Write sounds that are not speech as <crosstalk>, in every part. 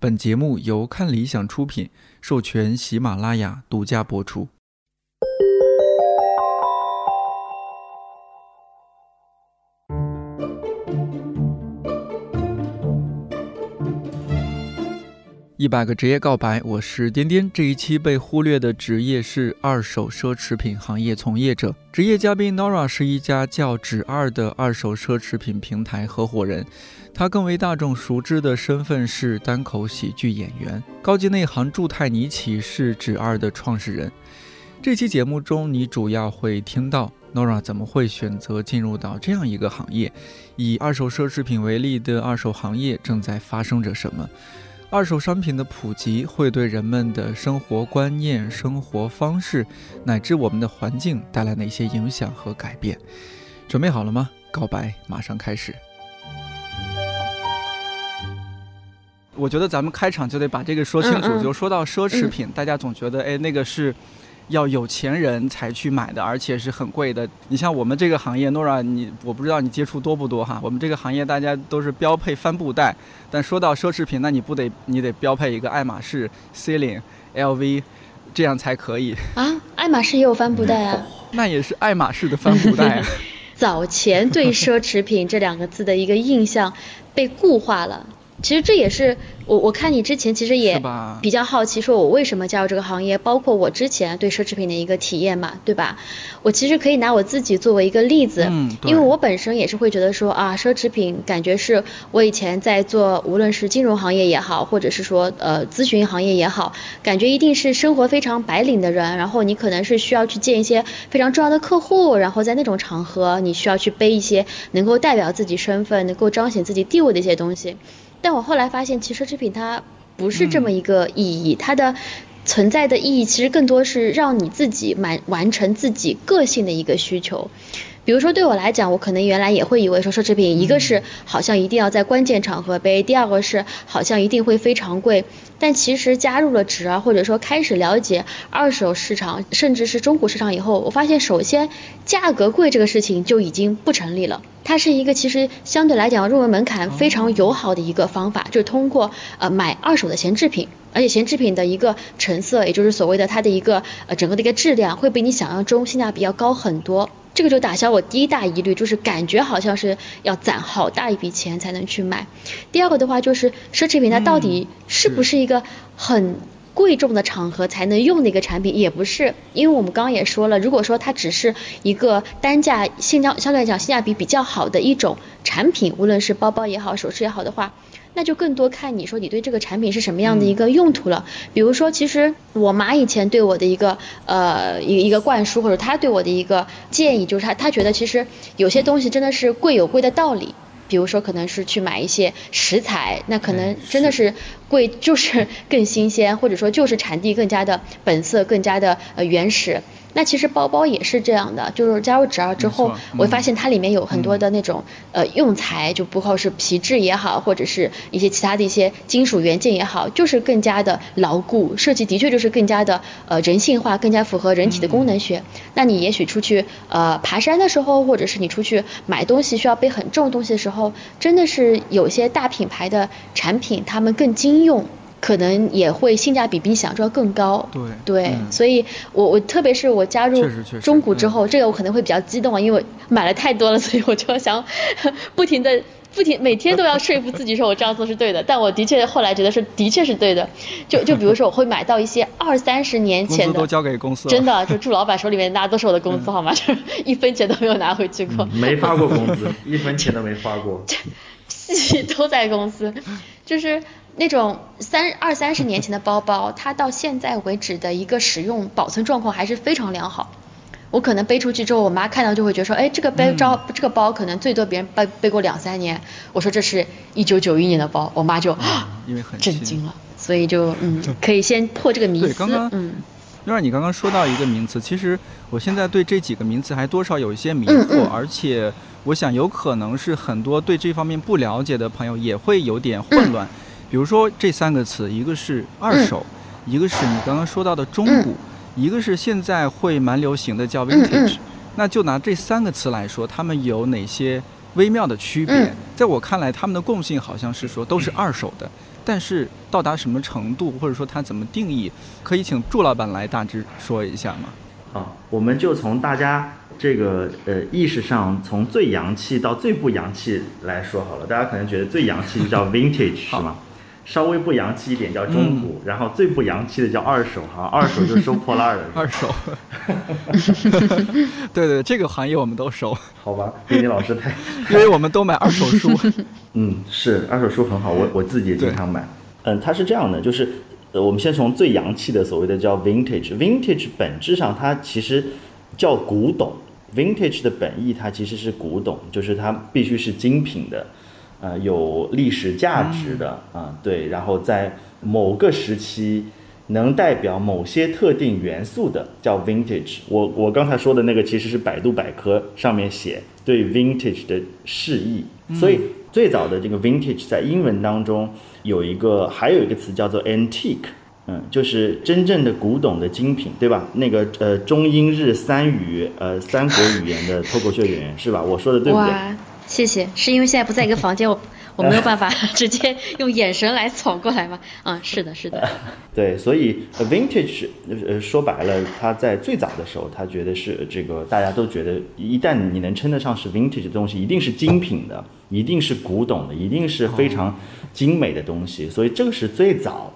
本节目由看理想出品，授权喜马拉雅独家播出。一百个职业告白，我是颠颠。这一期被忽略的职业是二手奢侈品行业从业者。职业嘉宾 Nora 是一家叫“指二”的二手奢侈品平台合伙人，他更为大众熟知的身份是单口喜剧演员。高级内行祝泰尼奇是“指二”的创始人。这期节目中，你主要会听到 Nora 怎么会选择进入到这样一个行业。以二手奢侈品为例的二手行业正在发生着什么？二手商品的普及会对人们的生活观念、生活方式乃至我们的环境带来哪些影响和改变？准备好了吗？告白马上开始。我觉得咱们开场就得把这个说清楚。就说到奢侈品，大家总觉得哎，那个是。要有钱人才去买的，而且是很贵的。你像我们这个行业，Nora，你我不知道你接触多不多哈。我们这个行业大家都是标配帆布袋，但说到奢侈品，那你不得你得标配一个爱马仕、Celine、LV，这样才可以啊。爱马仕也有帆布袋啊，那也是爱马仕的帆布袋。啊 <laughs> 早前对奢侈品这两个字的一个印象被固化了，其实这也是。我我看你之前其实也比较好奇，说我为什么加入这个行业，包括我之前对奢侈品的一个体验嘛，对吧？我其实可以拿我自己作为一个例子，因为我本身也是会觉得说啊，奢侈品感觉是我以前在做，无论是金融行业也好，或者是说呃咨询行业也好，感觉一定是生活非常白领的人，然后你可能是需要去见一些非常重要的客户，然后在那种场合你需要去背一些能够代表自己身份、能够彰显自己地位的一些东西。但我后来发现，其实奢侈品它不是这么一个意义，它的存在的意义其实更多是让你自己满完成自己个性的一个需求。比如说对我来讲，我可能原来也会以为说奢侈品，一个是好像一定要在关键场合背，第二个是好像一定会非常贵。但其实加入了纸啊，或者说开始了解二手市场，甚至是中古市场以后，我发现首先价格贵这个事情就已经不成立了。它是一个其实相对来讲入门门槛非常友好的一个方法，就是通过呃买二手的闲置品，而且闲置品的一个成色，也就是所谓的它的一个呃整个的一个质量，会比你想象中性价比要高很多。这个就打消我第一大疑虑，就是感觉好像是要攒好大一笔钱才能去买。第二个的话就是奢侈品它到底是不是一个很贵重的场合才能用的一个产品？也不是，因为我们刚刚也说了，如果说它只是一个单价性价相对来讲性价比比较好的一种产品，无论是包包也好，首饰也好的话。那就更多看你说你对这个产品是什么样的一个用途了。比如说，其实我妈以前对我的一个呃一一个灌输，或者她对我的一个建议，就是她她觉得其实有些东西真的是贵有贵的道理。比如说，可能是去买一些食材，那可能真的是贵就是 <laughs> 更新鲜，或者说就是产地更加的本色，更加的呃原始。那其实包包也是这样的，就是加入纸二之后，我发现它里面有很多的那种呃用材，就不靠是皮质也好，或者是一些其他的一些金属元件也好，就是更加的牢固，设计的确就是更加的呃人性化，更加符合人体的功能学。那你也许出去呃爬山的时候，或者是你出去买东西需要背很重的东西的时候，真的是有些大品牌的产品，他们更经用。可能也会性价比比你想象中要更高。对对，所以我我特别是我加入中古之后，这个我可能会比较激动啊，因为买了太多了，所以我就想 <laughs> 不停的不停每天都要说服自己说我这样做是对的。但我的确后来觉得是的确是对的。就就比如说我会买到一些 <laughs> 二三十年前的，都交给公司，真的就祝老板手里面拿都是我的工资好吗？就 <laughs> 是一分钱都没有拿回去过，没发过工资，一分钱都没发过，戏都在公司，就是。那种三二三十年前的包包，它到现在为止的一个使用保存状况还是非常良好。我可能背出去之后，我妈看到就会觉得说，哎，这个背包这个包可能最多别人背背过两三年。我说这是一九九一年的包，我妈就因为很震惊了。所以就 <laughs> 嗯，可以先破这个迷思。对，刚刚嗯，另外你刚刚说到一个名词，其实我现在对这几个名词还多少有一些迷惑，而且我想有可能是很多对这方面不了解的朋友也会有点混乱。比如说这三个词，一个是二手，一个是你刚刚说到的中古，一个是现在会蛮流行的叫 vintage。那就拿这三个词来说，它们有哪些微妙的区别。在我看来，它们的共性好像是说都是二手的，但是到达什么程度，或者说它怎么定义，可以请祝老板来大致说一下吗？好，我们就从大家这个呃意识上，从最洋气到最不洋气来说好了。大家可能觉得最洋气就叫 <laughs> vintage 是吗？稍微不洋气一点叫中古，然后最不洋气的叫二手哈，二手就收破烂的。<laughs> 二手，<laughs> 对对，这个行业我们都熟。好吧，丁丁老师太，<laughs> 因为我们都买二手书。嗯，是二手书很好，我我自己也经常买。嗯，它是这样的，就是呃，我们先从最洋气的所谓的叫 vintage，vintage 本质上它其实叫古董，vintage 的本意它其实是古董，就是它必须是精品的。呃，有历史价值的啊，对，然后在某个时期能代表某些特定元素的叫 vintage。我我刚才说的那个其实是百度百科上面写对 vintage 的释义。所以最早的这个 vintage 在英文当中有一个还有一个词叫做 antique，嗯，就是真正的古董的精品，对吧？那个呃中英日三语呃三国语言的脱口秀演员是吧？我说的对不对？谢谢，是因为现在不在一个房间，我我没有办法 <laughs> 直接用眼神来扫过来吗？嗯，是的，是的。<laughs> 对，所以 vintage 呃说白了，它在最早的时候，他觉得是这个大家都觉得，一旦你能称得上是 vintage 的东西，一定是精品的，一定是古董的，一定是非常精美的东西。所以这个是最早，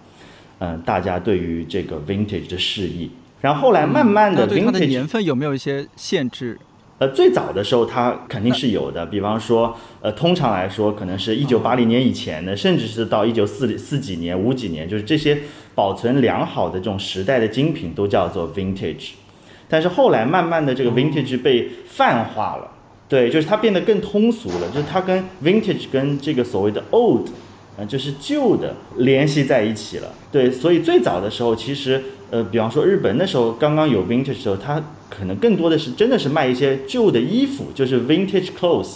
嗯，大家对于这个 vintage 的示意。然后后来慢慢的，vintage 年份有没有一些限制？呃，最早的时候它肯定是有的，比方说，呃，通常来说，可能是一九八零年以前的，甚至是到一九四四几年、五几年，就是这些保存良好的这种时代的精品都叫做 vintage。但是后来慢慢的这个 vintage 被泛化了，对，就是它变得更通俗了，就是它跟 vintage 跟这个所谓的 old，呃，就是旧的联系在一起了。对，所以最早的时候，其实，呃，比方说日本那时候刚刚有 vintage 的时候，它可能更多的是真的是卖一些旧的衣服，就是 vintage clothes，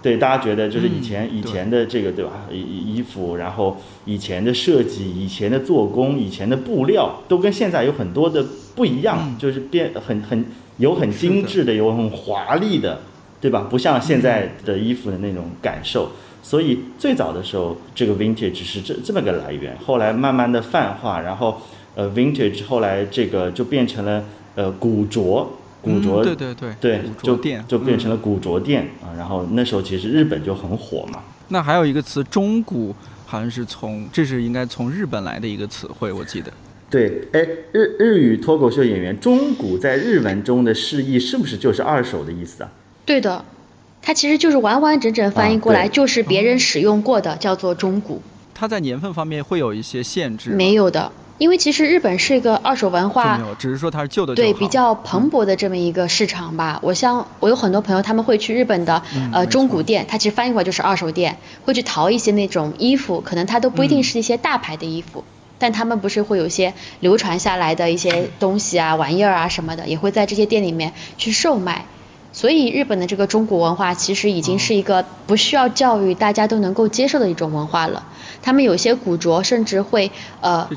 对大家觉得就是以前以前的这个对吧？衣衣服，然后以前的设计、以前的做工、以前的布料，都跟现在有很多的不一样，就是变很很有很精致的，有很华丽的，对吧？不像现在的衣服的那种感受。所以最早的时候，这个 vintage 是这这么个来源，后来慢慢的泛化，然后呃 vintage 后来这个就变成了。呃，古着，古着，对对对，对，就就变成了古着店啊。然后那时候其实日本就很火嘛。那还有一个词“中古”，好像是从这是应该从日本来的一个词汇，我记得。对，哎，日日语脱口秀演员“中古”在日文中的释义是不是就是二手的意思啊？对的，它其实就是完完整整翻译过来就是别人使用过的，叫做中古。它在年份方面会有一些限制？没有的。因为其实日本是一个二手文化，只是说它是旧的，对比较蓬勃的这么一个市场吧。我像我有很多朋友，他们会去日本的呃中古店，它其实翻译过来就是二手店，会去淘一些那种衣服，可能它都不一定是一些大牌的衣服，但他们不是会有一些流传下来的一些东西啊、玩意儿啊什么的，也会在这些店里面去售卖。所以日本的这个中古文化其实已经是一个不需要教育，大家都能够接受的一种文化了。他们有些古着甚至会呃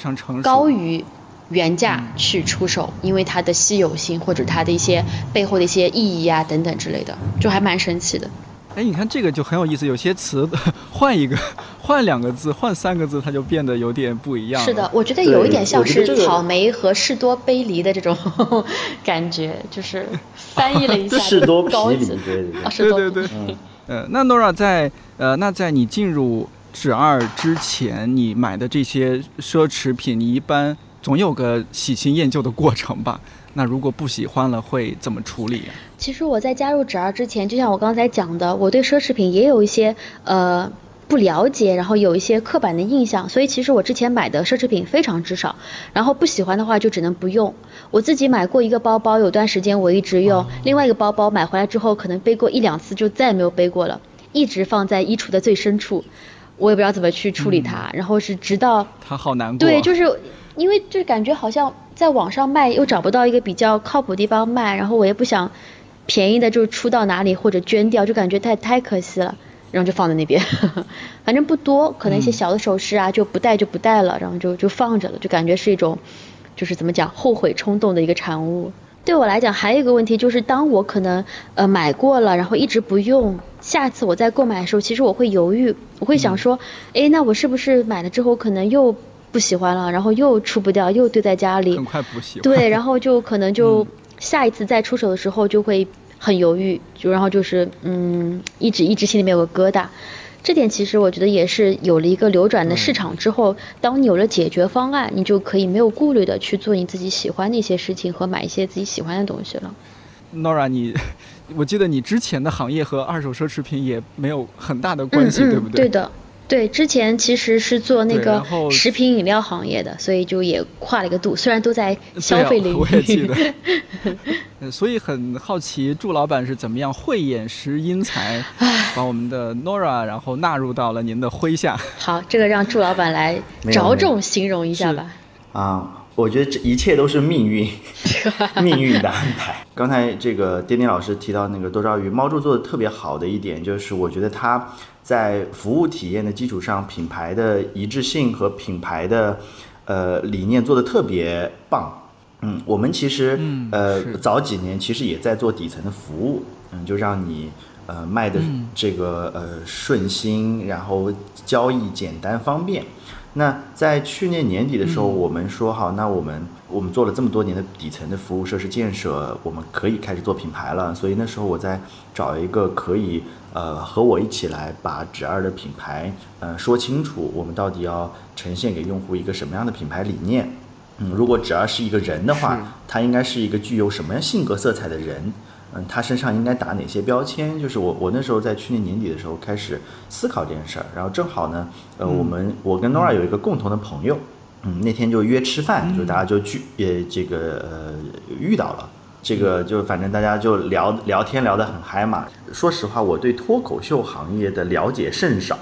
高于原价去出手，因为它的稀有性或者它的一些背后的一些意义啊等等之类的，就还蛮神奇的。哎，你看这个就很有意思，有些词换一个、<laughs> 换两个字、换三个字，它就变得有点不一样。是的，我觉得有一点像是草莓和士多杯梨的这种 <laughs> 感觉，就是 <laughs> 翻译了一下士多啤梨，对对对。嗯，那 Nora 在呃，那在你进入。纸二之前，你买的这些奢侈品，你一般总有个喜新厌旧的过程吧？那如果不喜欢了，会怎么处理？其实我在加入纸二之前，就像我刚才讲的，我对奢侈品也有一些呃不了解，然后有一些刻板的印象，所以其实我之前买的奢侈品非常之少。然后不喜欢的话就只能不用。我自己买过一个包包，有段时间我一直用；另外一个包包买回来之后，可能背过一两次就再也没有背过了，一直放在衣橱的最深处。我也不知道怎么去处理它，然后是直到他好难过。对，就是因为就感觉好像在网上卖又找不到一个比较靠谱的地方卖，然后我也不想便宜的就出到哪里或者捐掉，就感觉太太可惜了，然后就放在那边。<laughs> 反正不多，可能一些小的首饰啊就不戴就不戴了，然后就就放着了，就感觉是一种就是怎么讲后悔冲动的一个产物。对我来讲，还有一个问题就是，当我可能呃买过了，然后一直不用。下次我再购买的时候，其实我会犹豫，我会想说，哎，那我是不是买了之后可能又不喜欢了，然后又出不掉，又堆在家里，很快不喜欢。对，然后就可能就下一次再出手的时候就会很犹豫，就然后就是嗯，一直一直心里面有个疙瘩。这点其实我觉得也是有了一个流转的市场之后，当你有了解决方案，你就可以没有顾虑的去做你自己喜欢的一些事情和买一些自己喜欢的东西了。Nora，你，我记得你之前的行业和二手奢侈品也没有很大的关系，对不对？对的，对，之前其实是做那个食品饮料行业的，所以就也跨了一个度，虽然都在消费领域。我也记得。<laughs> 所以很好奇，祝老板是怎么样慧眼识英才，把我们的 Nora 然后纳入到了您的麾下。好，这个让祝老板来着重形容一下吧。啊。我觉得这一切都是命运，<laughs> 命运的安排。刚才这个丁丁老师提到那个多抓鱼猫柱做的特别好的一点，就是我觉得它在服务体验的基础上，品牌的一致性和品牌的呃理念做的特别棒。嗯，我们其实呃早几年其实也在做底层的服务，嗯，就让你呃卖的这个呃顺心，然后交易简单方便。那在去年年底的时候，我们说好，那我们我们做了这么多年的底层的服务设施建设，我们可以开始做品牌了。所以那时候我在找一个可以呃和我一起来把纸二的品牌呃说清楚，我们到底要呈现给用户一个什么样的品牌理念。嗯，如果纸二是一个人的话，他应该是一个具有什么样性格色彩的人。嗯，他身上应该打哪些标签？就是我，我那时候在去年年底的时候开始思考这件事儿，然后正好呢，呃，我们我跟 Nora 有一个共同的朋友，嗯，那天就约吃饭，就大家就聚，呃，这个呃遇到了，这个就反正大家就聊聊天聊得很嗨嘛。说实话，我对脱口秀行业的了解甚少，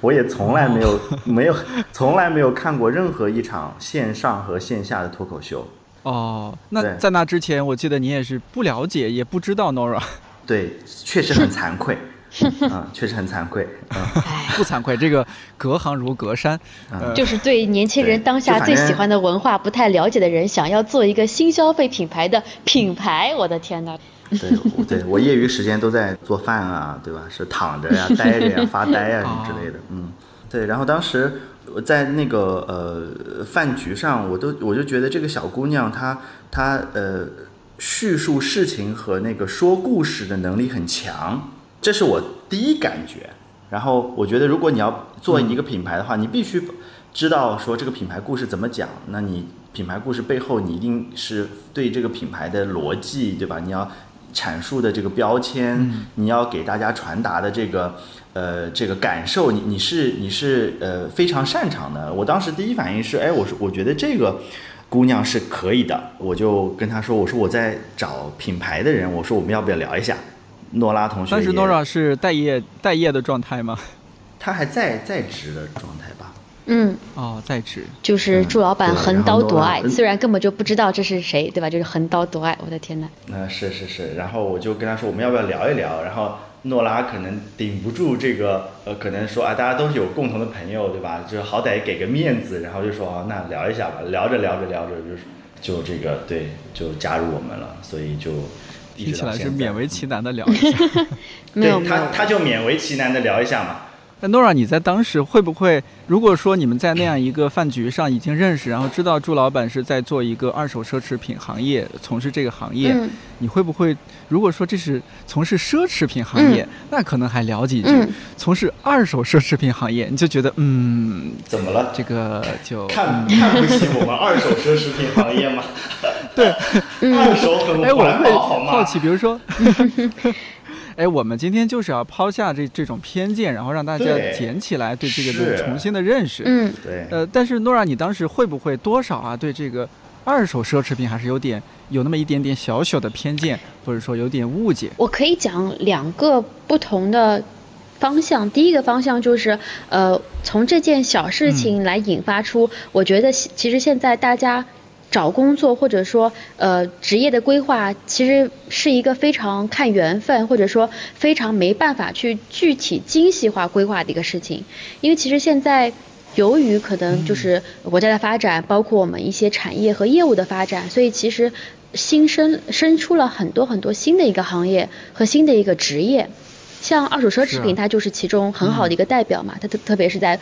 我也从来没有 <laughs> 没有从来没有看过任何一场线上和线下的脱口秀。哦，那在那之前，我记得你也是不了解，也不知道 Nora。对，确实很惭愧，嗯，<laughs> 确实很惭愧。<laughs> 不惭愧，这个隔行如隔山。就是对年轻人当下最喜欢的文化不太了解的人，想要做一个新消费品牌的品牌，我的天哪！对，对我业余时间都在做饭啊，对吧？是躺着呀、呆着呀、发呆啊什么之类的。嗯，对，然后当时。我在那个呃饭局上，我都我就觉得这个小姑娘她她呃叙述事情和那个说故事的能力很强，这是我第一感觉。然后我觉得如果你要做一个品牌的话，你必须知道说这个品牌故事怎么讲。那你品牌故事背后，你一定是对这个品牌的逻辑，对吧？你要阐述的这个标签，你要给大家传达的这个。呃，这个感受，你你是你是呃非常擅长的。我当时第一反应是，哎，我说我觉得这个姑娘是可以的，我就跟她说，我说我在找品牌的人，我说我们要不要聊一下？诺拉同学，当时诺拉是待业待业的状态吗？他还在在职的状态吧？嗯，哦，在职，就是祝老板横刀夺爱，虽然根本就不知道这是谁，对吧？就是横刀夺爱，我的天呐。嗯，是是是，然后我就跟他说，我们要不要聊一聊？然后。诺拉可能顶不住这个，呃，可能说啊，大家都是有共同的朋友，对吧？就是好歹给个面子，然后就说啊，那聊一下吧。聊着聊着聊着，就就这个对，就加入我们了。所以就听起来是勉为其难的聊一下。<laughs> 对他，他就勉为其难的聊一下嘛。那诺拉，你在当时会不会，如果说你们在那样一个饭局上已经认识，然后知道朱老板是在做一个二手奢侈品行业，从事这个行业，你会不会，如果说这是从事奢侈品行业，那可能还聊几句；从事二手奢侈品行业，你就觉得，嗯，怎么了？这个就看看不起我们二手奢侈品行业吗？<laughs> 对，<laughs> 二手很环保，好吗？好奇，比如说。<laughs> 哎，我们今天就是要抛下这这种偏见，然后让大家捡起来对这个的重新的认识。嗯，对。呃，但是诺拉，你当时会不会多少啊？对这个二手奢侈品还是有点有那么一点点小小的偏见，或者说有点误解？我可以讲两个不同的方向。第一个方向就是，呃，从这件小事情来引发出，我觉得其实现在大家。找工作或者说呃职业的规划，其实是一个非常看缘分，或者说非常没办法去具体精细化规划的一个事情。因为其实现在由于可能就是国家的发展，包括我们一些产业和业务的发展，所以其实新生生出了很多很多新的一个行业和新的一个职业。像二手奢侈品，它就是其中很好的一个代表嘛。它特特别是在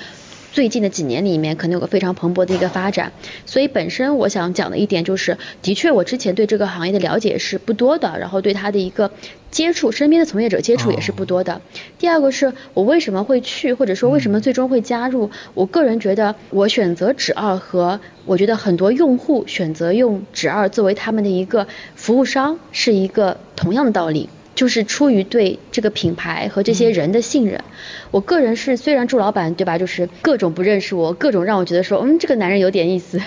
最近的几年里面，可能有个非常蓬勃的一个发展。所以本身我想讲的一点就是，的确我之前对这个行业的了解是不多的，然后对它的一个接触，身边的从业者接触也是不多的。第二个是我为什么会去，或者说为什么最终会加入？我个人觉得，我选择纸二和我觉得很多用户选择用纸二作为他们的一个服务商，是一个同样的道理。就是出于对这个品牌和这些人的信任，我个人是虽然祝老板对吧，就是各种不认识我，各种让我觉得说，嗯，这个男人有点意思，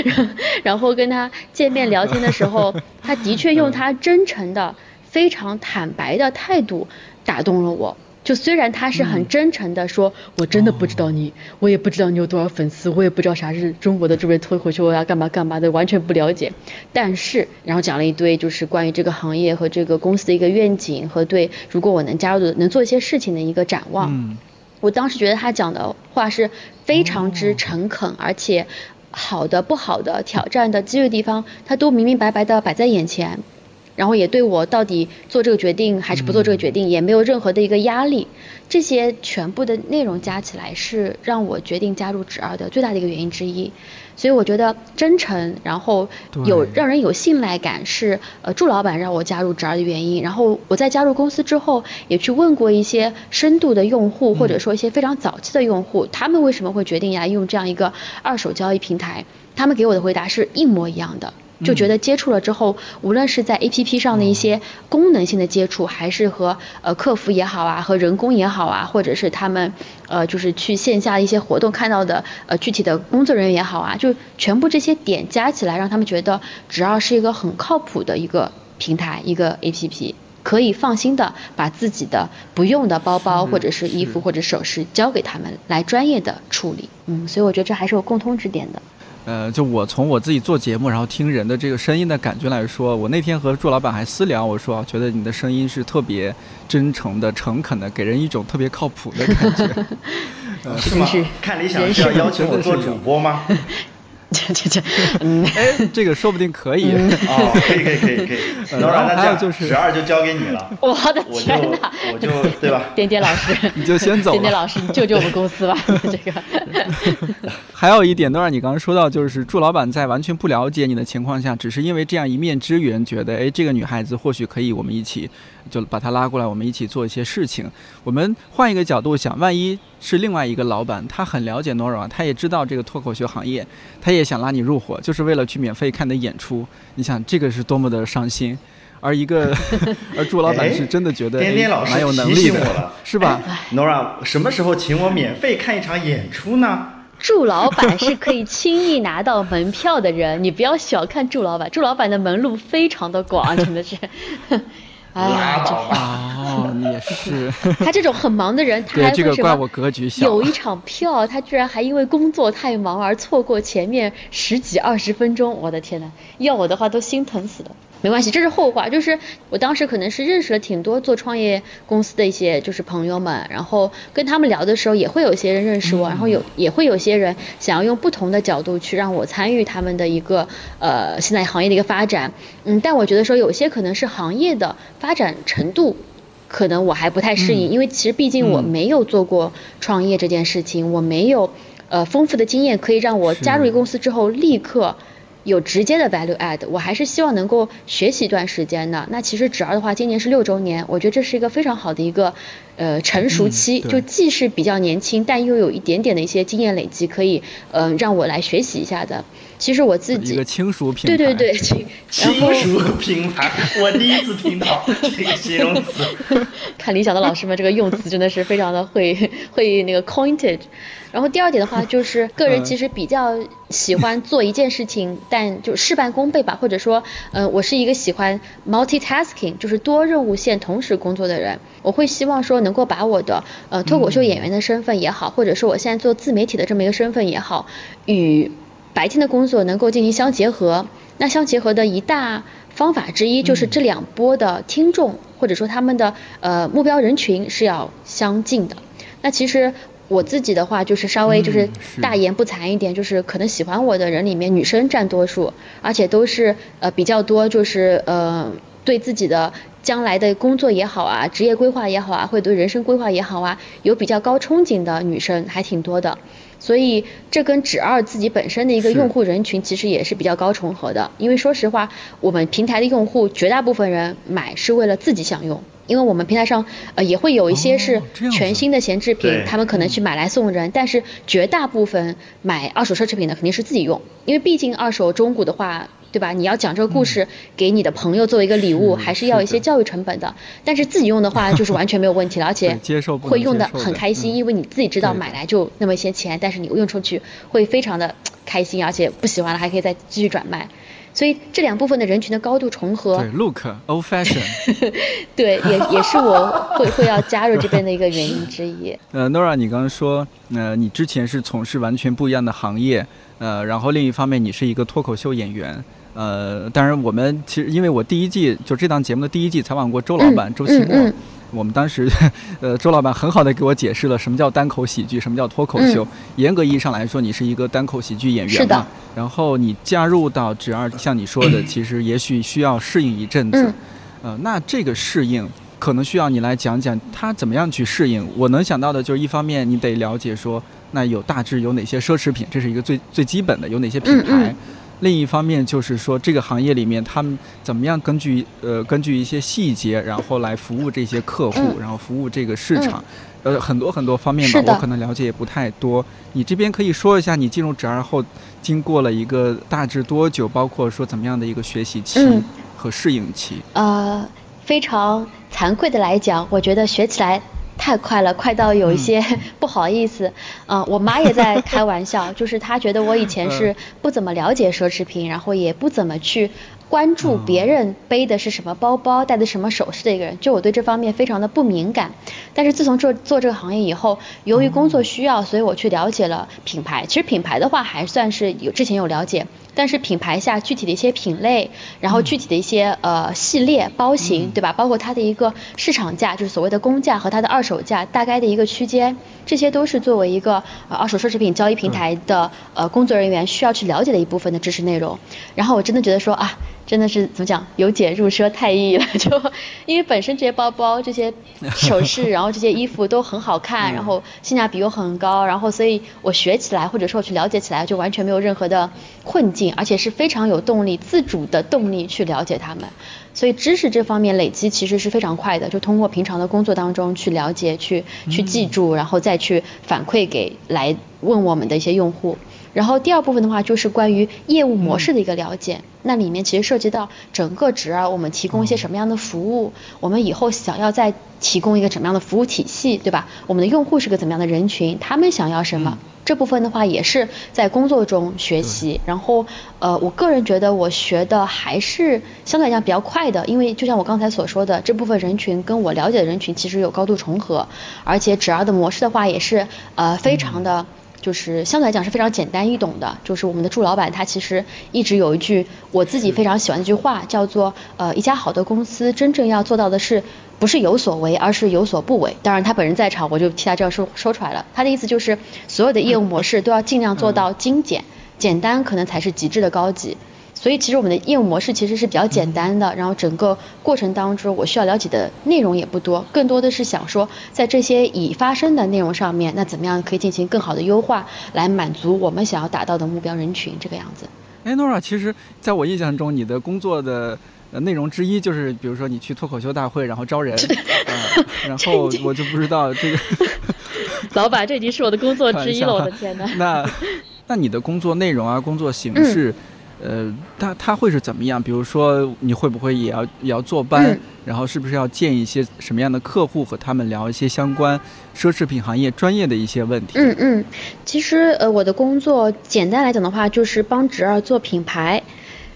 <laughs> 然后跟他见面聊天的时候，<laughs> 他的确用他真诚的、非常坦白的态度打动了我。就虽然他是很真诚的说，我真的不知道你，我也不知道你有多少粉丝，我也不知道啥是中国的这边推回去我要干嘛干嘛的，完全不了解。但是，然后讲了一堆就是关于这个行业和这个公司的一个愿景和对如果我能加入能做一些事情的一个展望。我当时觉得他讲的话是非常之诚恳，而且好的、不好的、挑战的、机遇地方，他都明明白白的摆在眼前。然后也对我到底做这个决定还是不做这个决定也没有任何的一个压力，这些全部的内容加起来是让我决定加入纸二的最大的一个原因之一。所以我觉得真诚，然后有让人有信赖感是呃祝老板让我加入纸二的原因。然后我在加入公司之后也去问过一些深度的用户或者说一些非常早期的用户，他们为什么会决定呀用这样一个二手交易平台？他们给我的回答是一模一样的。就觉得接触了之后，无论是在 A P P 上的一些功能性的接触，还是和呃客服也好啊，和人工也好啊，或者是他们呃就是去线下一些活动看到的呃具体的工作人员也好啊，就全部这些点加起来，让他们觉得只要是一个很靠谱的一个平台，一个 A P P，可以放心的把自己的不用的包包或者是衣服或者首饰交给他们来专业的处理。嗯，所以我觉得这还是有共通之点的。呃，就我从我自己做节目，然后听人的这个声音的感觉来说，我那天和祝老板还私聊，我说觉得你的声音是特别真诚的、诚恳的，给人一种特别靠谱的感觉。<laughs> 是吗？看理想是要要求我做主播吗？<laughs> 这这这，嗯，哎，这个说不定可以。哦，可以可以可以可以。然后还有就是十二就交给你了。<laughs> 我的天哪！我就对吧？<laughs> 点点老师，<laughs> 你就先走。点点老师，你救救我们公司吧！这个。还有一点，都让你刚刚说到，就是祝老板在完全不了解你的情况下，只是因为这样一面之缘，觉得哎，这个女孩子或许可以，我们一起就把他拉过来，我们一起做一些事情。我们换一个角度想，万一。是另外一个老板，他很了解 Nora，他也知道这个脱口秀行业，他也想拉你入伙，就是为了去免费看你的演出。你想这个是多么的伤心，而一个 <laughs> 而祝老板是真的觉得蛮有能力的，是吧？Nora 什么时候请我免费看一场演出呢？<laughs> 祝老板是可以轻易拿到门票的人，你不要小看祝老板，祝老板的门路非常的广，真的是。拉倒吧！哦，你也是。<laughs> 他这种很忙的人，他还这个怪我格局小。有一场票，他居然还因为工作太忙而错过前面十几二十分钟，我的天呐，要我的话都心疼死了。没关系，这是后话。就是我当时可能是认识了挺多做创业公司的一些就是朋友们，然后跟他们聊的时候，也会有些人认识我，然后有也会有些人想要用不同的角度去让我参与他们的一个呃现在行业的一个发展。嗯，但我觉得说有些可能是行业的发展程度，可能我还不太适应，因为其实毕竟我没有做过创业这件事情，我没有呃丰富的经验可以让我加入一个公司之后立刻。有直接的 value add，我还是希望能够学习一段时间的。那其实纸儿的话，今年是六周年，我觉得这是一个非常好的一个呃成熟期，就既是比较年轻，但又有一点点的一些经验累积，可以呃让我来学习一下的。其实我自己一个轻熟品牌，对对对，<laughs> 轻熟品牌，我第一次听到这个形容词。<laughs> 看理想的老师们这个用词真的是非常的会 <laughs> 会那个 cointed。然后第二点的话，就是个人其实比较喜欢做一件事情，但就事半功倍吧，或者说，嗯，我是一个喜欢 multitasking，就是多任务线同时工作的人。我会希望说能够把我的呃脱口秀演员的身份也好，或者说我现在做自媒体的这么一个身份也好，与白天的工作能够进行相结合。那相结合的一大方法之一，就是这两波的听众或者说他们的呃目标人群是要相近的。那其实。我自己的话就是稍微就是大言不惭一点，就是可能喜欢我的人里面女生占多数，而且都是呃比较多，就是呃。对自己的将来的工作也好啊，职业规划也好啊，或者对人生规划也好啊，有比较高憧憬的女生还挺多的。所以这跟纸二自己本身的一个用户人群其实也是比较高重合的。因为说实话，我们平台的用户绝大部分人买是为了自己享用，因为我们平台上呃也会有一些是全新的闲置品，他们可能去买来送人，但是绝大部分买二手奢侈品的肯定是自己用，因为毕竟二手中古的话。对吧？你要讲这个故事给你的朋友作为一个礼物，还是要一些教育成本的。但是自己用的话，就是完全没有问题了，而且 <laughs> 会用的很开心，因为你自己知道买来就那么一些钱，但是你用出去会非常的 <tsk> 开心，而且不喜欢了还可以再继续转卖。所以这两部分的人群的高度重合。对，look old fashion。<laughs> 对，也也是我会会要加入这边的一个原因之一。<laughs> 呃，Nora，你刚刚说，呃，你之前是从事完全不一样的行业，呃，然后另一方面你是一个脱口秀演员。呃，当然，我们其实因为我第一季就这档节目的第一季采访过周老板周奇墨，我们当时，呃，周老板很好的给我解释了什么叫单口喜剧，什么叫脱口秀。严格意义上来说，你是一个单口喜剧演员嘛。然后你加入到只二，像你说的，<coughs> 其实也许需要适应一阵子。呃，那这个适应可能需要你来讲讲他怎么样去适应。我能想到的就是一方面你得了解说，那有大致有哪些奢侈品，这是一个最最基本的，有哪些品牌。另一方面就是说，这个行业里面他们怎么样根据呃根据一些细节，然后来服务这些客户，然后服务这个市场，呃很多很多方面吧，我可能了解也不太多。你这边可以说一下，你进入职二后经过了一个大致多久，包括说怎么样的一个学习期和适应期？呃，非常惭愧的来讲，我觉得学起来。太快了，快到有一些 <laughs> 不好意思。嗯，我妈也在开玩笑，<laughs> 就是她觉得我以前是不怎么了解奢侈品，然后也不怎么去。关注别人背的是什么包包，戴的什么首饰的一个人，就我对这方面非常的不敏感。但是自从做做这个行业以后，由于工作需要，所以我去了解了品牌。其实品牌的话还算是有之前有了解，但是品牌下具体的一些品类，然后具体的一些呃系列包型，对吧？包括它的一个市场价，就是所谓的公价和它的二手价大概的一个区间，这些都是作为一个呃二手奢侈品交易平台的呃工作人员需要去了解的一部分的知识内容。然后我真的觉得说啊。真的是怎么讲，由俭入奢太易了，<laughs> 就因为本身这些包包、这些首饰，<laughs> 然后这些衣服都很好看，然后性价比又很高，然后所以我学起来或者说我去了解起来就完全没有任何的困境，而且是非常有动力、自主的动力去了解他们。所以知识这方面累积其实是非常快的，就通过平常的工作当中去了解、去去记住，然后再去反馈给来问我们的一些用户。然后第二部分的话就是关于业务模式的一个了解，那里面其实涉及到整个职啊我们提供一些什么样的服务，我们以后想要再提供一个什么样的服务体系，对吧？我们的用户是个怎么样的人群，他们想要什么？这部分的话也是在工作中学习。然后呃，我个人觉得我学的还是相对来讲比较快的，因为就像我刚才所说的，这部分人群跟我了解的人群其实有高度重合，而且职二的模式的话也是呃非常的。就是相对来讲是非常简单易懂的。就是我们的祝老板他其实一直有一句我自己非常喜欢的一句话，叫做呃一家好的公司真正要做到的是不是有所为，而是有所不为。当然他本人在场，我就替他这样说说出来了。他的意思就是所有的业务模式都要尽量做到精简，简单可能才是极致的高级。所以其实我们的业务模式其实是比较简单的，然后整个过程当中我需要了解的内容也不多，更多的是想说在这些已发生的内容上面，那怎么样可以进行更好的优化，来满足我们想要达到的目标人群这个样子。哎，Nora，其实在我印象中，你的工作的内容之一就是，比如说你去脱口秀大会，然后招人，<laughs> 然后我就不知道这个。<laughs> 老板，这已经是我的工作之一了，我的天哪！<laughs> 那那你的工作内容啊，工作形式？呃，他他会是怎么样？比如说，你会不会也要也要坐班？然后是不是要见一些什么样的客户，和他们聊一些相关奢侈品行业专业的一些问题？嗯嗯，其实呃，我的工作简单来讲的话，就是帮侄儿做品牌。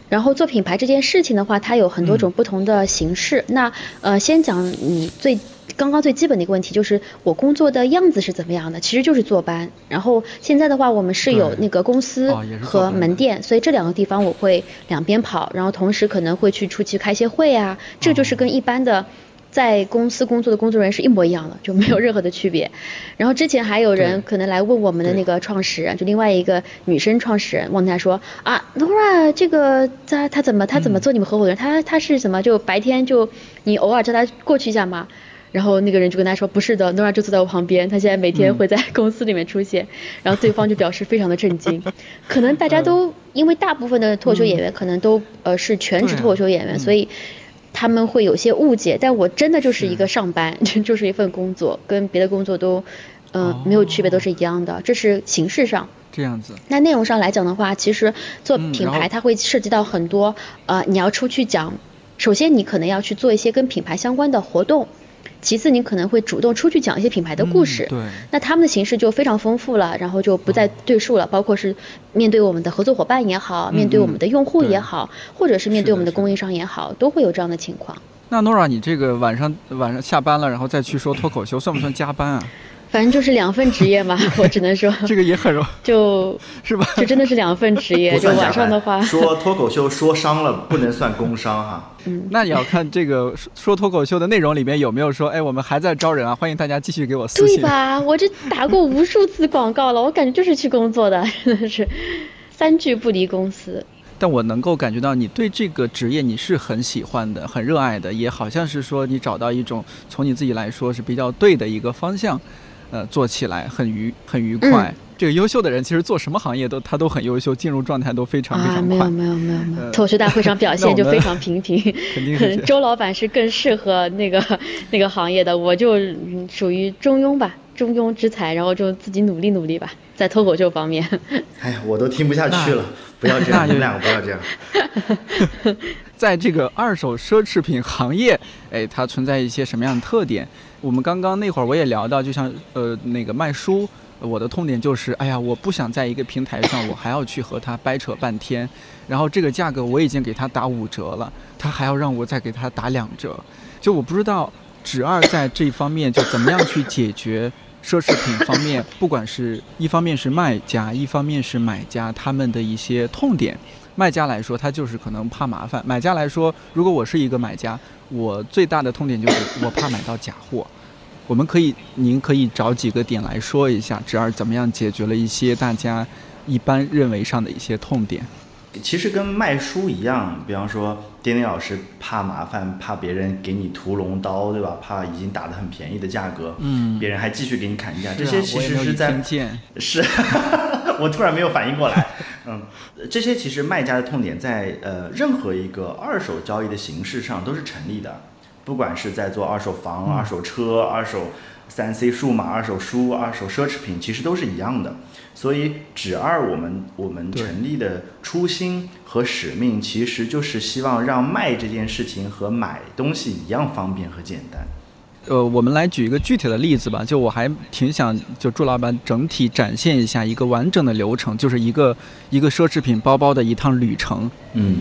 然后做品牌这件事情的话，它有很多种不同的形式。那呃，先讲你最。刚刚最基本的一个问题就是我工作的样子是怎么样的？其实就是坐班。然后现在的话，我们是有那个公司和门店，所以这两个地方我会两边跑，然后同时可能会去出去开些会啊。这就是跟一般的在公司工作的工作人员是一模一样的，就没有任何的区别。然后之前还有人可能来问我们的那个创始人，就另外一个女生创始人，问他说啊，Nora 这个他他怎么他怎么做你们合伙人？他他是什么？就白天就你偶尔叫他过去一下吗？然后那个人就跟他说不是的，Nora 就坐在我旁边，他现在每天会在公司里面出现。然后对方就表示非常的震惊。可能大家都因为大部分的脱口秀演员可能都呃是全职脱口秀演员，所以。他们会有些误解，但我真的就是一个上班，<laughs> 就是一份工作，跟别的工作都，嗯，没有区别，都是一样的。这是形式上这样子。那内容上来讲的话，其实做品牌它会涉及到很多，呃，你要出去讲，首先你可能要去做一些跟品牌相关的活动。其次，你可能会主动出去讲一些品牌的故事，对，那他们的形式就非常丰富了，然后就不再赘述了，包括是面对我们的合作伙伴也好，面对我们的用户也好，或者是面对我们的。供应商也好，都会有这样的情况。那 Nora，你这个晚上晚上下班了，然后再去说脱口秀，算不算加班啊？反正就是两份职业嘛，<laughs> 我只能说这个也很容，<laughs> 就是吧？就真的是两份职业，就晚上的话说脱口秀说伤了不能算工伤哈。嗯，那你要看这个说脱口秀的内容里面有没有说，哎，我们还在招人啊，欢迎大家继续给我私信。对吧？我这打过无数次广告了，我感觉就是去工作的，<laughs> 真的是三句不离公司。但我能够感觉到你对这个职业你是很喜欢的，很热爱的，也好像是说你找到一种从你自己来说是比较对的一个方向。呃，做起来很愉很愉快。这个优秀的人其实做什么行业都他都很优秀，进入状态都非常非常快。没有没有没有没有，脱口秀大会上表现就非常平平。<laughs> 肯定是。周老板是更适合那个 <laughs> 那个行业的，我就属于中庸吧，中庸之才，然后就自己努力努力吧，在脱口秀方面。<laughs> 哎呀，我都听不下去了，不要这样，你们两个不要这样。在这个二手奢侈品行业，哎，它存在一些什么样的特点？我们刚刚那会儿我也聊到，就像呃那个卖书，我的痛点就是，哎呀，我不想在一个平台上，我还要去和他掰扯半天，然后这个价格我已经给他打五折了，他还要让我再给他打两折，就我不知道纸二在这一方面就怎么样去解决奢侈品方面，不管是一方面是卖家，一方面是买家他们的一些痛点。卖家来说，他就是可能怕麻烦；买家来说，如果我是一个买家，我最大的痛点就是我怕买到假货。我们可以，您可以找几个点来说一下，侄儿怎么样解决了一些大家一般认为上的一些痛点。其实跟卖书一样，比方说，丁丁老师怕麻烦，怕别人给你屠龙刀，对吧？怕已经打得很便宜的价格，嗯，别人还继续给你砍价，这些其实是在是，<laughs> 我突然没有反应过来，嗯，这些其实卖家的痛点在呃任何一个二手交易的形式上都是成立的，不管是在做二手房、二手车、二手三 C 数码、二手书、二手奢侈品，其实都是一样的。所以，纸二我们我们成立的初心和使命，其实就是希望让卖这件事情和买东西一样方便和简单。呃，我们来举一个具体的例子吧。就我还挺想，就祝老板整体展现一下一个完整的流程，就是一个一个奢侈品包包的一趟旅程。嗯，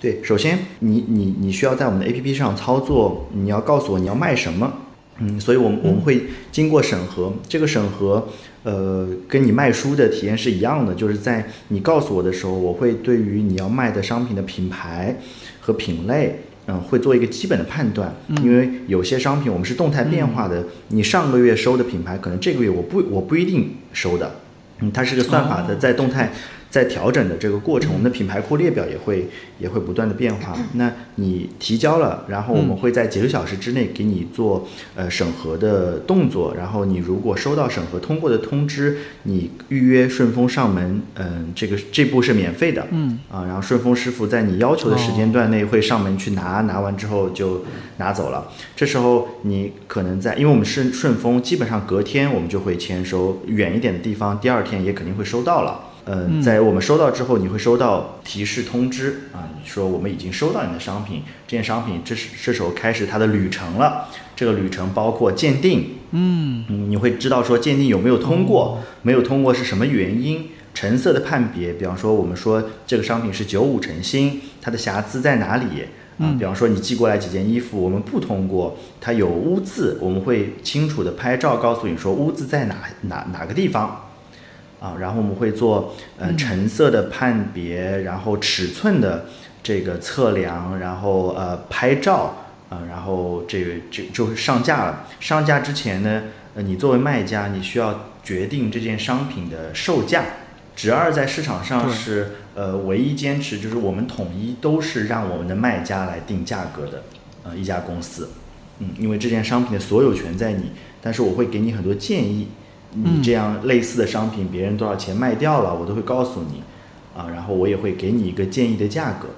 对。首先，你你你需要在我们的 APP 上操作，你要告诉我你要卖什么。嗯，所以我们我们会经过审核，这个审核。呃，跟你卖书的体验是一样的，就是在你告诉我的时候，我会对于你要卖的商品的品牌和品类，嗯，会做一个基本的判断。因为有些商品我们是动态变化的，你上个月收的品牌，可能这个月我不我不一定收的。嗯，它是个算法的在动态。在调整的这个过程，我们的品牌库列表也会也会不断的变化。那你提交了，然后我们会在几个小时之内给你做呃审核的动作。然后你如果收到审核通过的通知，你预约顺丰上门，嗯，这个这步是免费的。嗯啊，然后顺丰师傅在你要求的时间段内会上门去拿，拿完之后就拿走了。这时候你可能在，因为我们是顺丰，基本上隔天我们就会签收，远一点的地方第二天也肯定会收到了。嗯，在我们收到之后，你会收到提示通知啊，你说我们已经收到你的商品，这件商品这是这时候开始它的旅程了。这个旅程包括鉴定，嗯，你会知道说鉴定有没有通过，没有通过是什么原因，成色的判别，比方说我们说这个商品是九五成新，它的瑕疵在哪里啊？比方说你寄过来几件衣服，我们不通过，它有污渍，我们会清楚的拍照告诉你说污渍在哪哪哪个地方。啊，然后我们会做呃成色的判别，然后尺寸的这个测量，然后呃拍照，啊，然后这个这就是上架了。上架之前呢，呃，你作为卖家，你需要决定这件商品的售价。直二在市场上是呃唯一坚持，就是我们统一都是让我们的卖家来定价格的，呃一家公司。嗯，因为这件商品的所有权在你，但是我会给你很多建议。你这样类似的商品，别人多少钱卖掉了，我都会告诉你。啊，然后我也会给你一个建议的价格，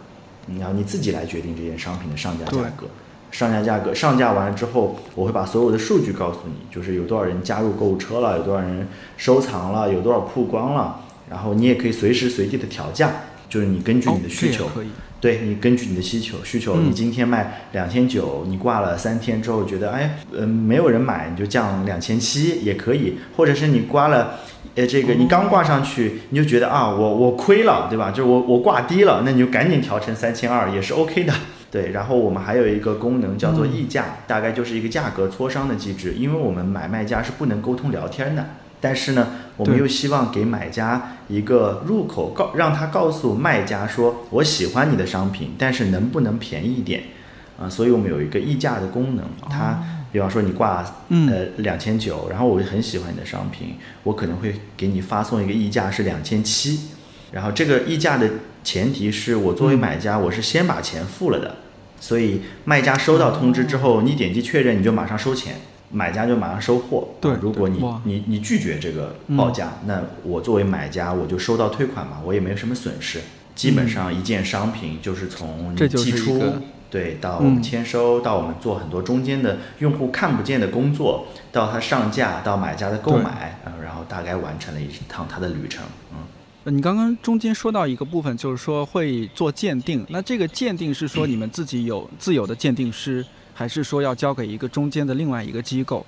然后你自己来决定这件商品的上架价格。上架价格上架完了之后，我会把所有的数据告诉你，就是有多少人加入购物车了，有多少人收藏了，有多少曝光了。然后你也可以随时随地的调价，就是你根据你的需求，对你根据你的需求需求，你今天卖两千九，你挂了三天之后觉得哎，嗯，没有人买，你就降两千七也可以，或者是你挂了，呃，这个你刚挂上去，你就觉得啊，我我亏了，对吧？就是我我挂低了，那你就赶紧调成三千二也是 OK 的，对。然后我们还有一个功能叫做议价，大概就是一个价格磋商的机制，因为我们买卖家是不能沟通聊天的。但是呢，我们又希望给买家一个入口，告让他告诉卖家说：“我喜欢你的商品，但是能不能便宜一点？”啊，所以我们有一个议价的功能。他比方说你挂呃两千九，然后我很喜欢你的商品，我可能会给你发送一个议价是两千七。然后这个议价的前提是我作为买家，我是先把钱付了的，所以卖家收到通知之后，你点击确认，你就马上收钱。买家就马上收货。对，如果你你你拒绝这个报价，那我作为买家我就收到退款嘛，我也没有什么损失。基本上一件商品就是从你寄出，对，到我们签收，到我们做很多中间的用户看不见的工作，到它上架，到买家的购买，嗯，然后大概完成了一趟它的旅程。嗯，你刚刚中间说到一个部分，就是说会做鉴定，那这个鉴定是说你们自己有自有的鉴定师？还是说要交给一个中间的另外一个机构？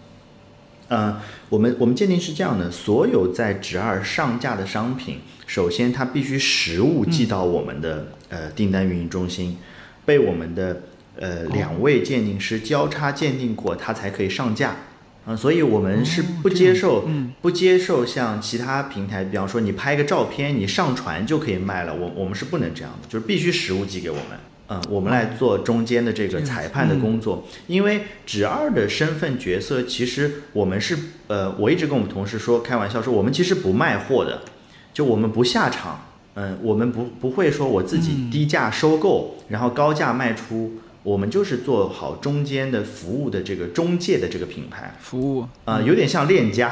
呃，我们我们鉴定是这样的：所有在直二上架的商品，首先它必须实物寄到我们的呃订单运营中心，被我们的呃两位鉴定师交叉鉴定过，它才可以上架。嗯，所以我们是不接受不接受像其他平台，比方说你拍个照片你上传就可以卖了，我我们是不能这样的，就是必须实物寄给我们。嗯，我们来做中间的这个裁判的工作，因为纸二的身份角色，其实我们是呃，我一直跟我们同事说，开玩笑说，我们其实不卖货的，就我们不下场，嗯，我们不不会说我自己低价收购，然后高价卖出，我们就是做好中间的服务的这个中介的这个品牌服务，啊，有点像链家。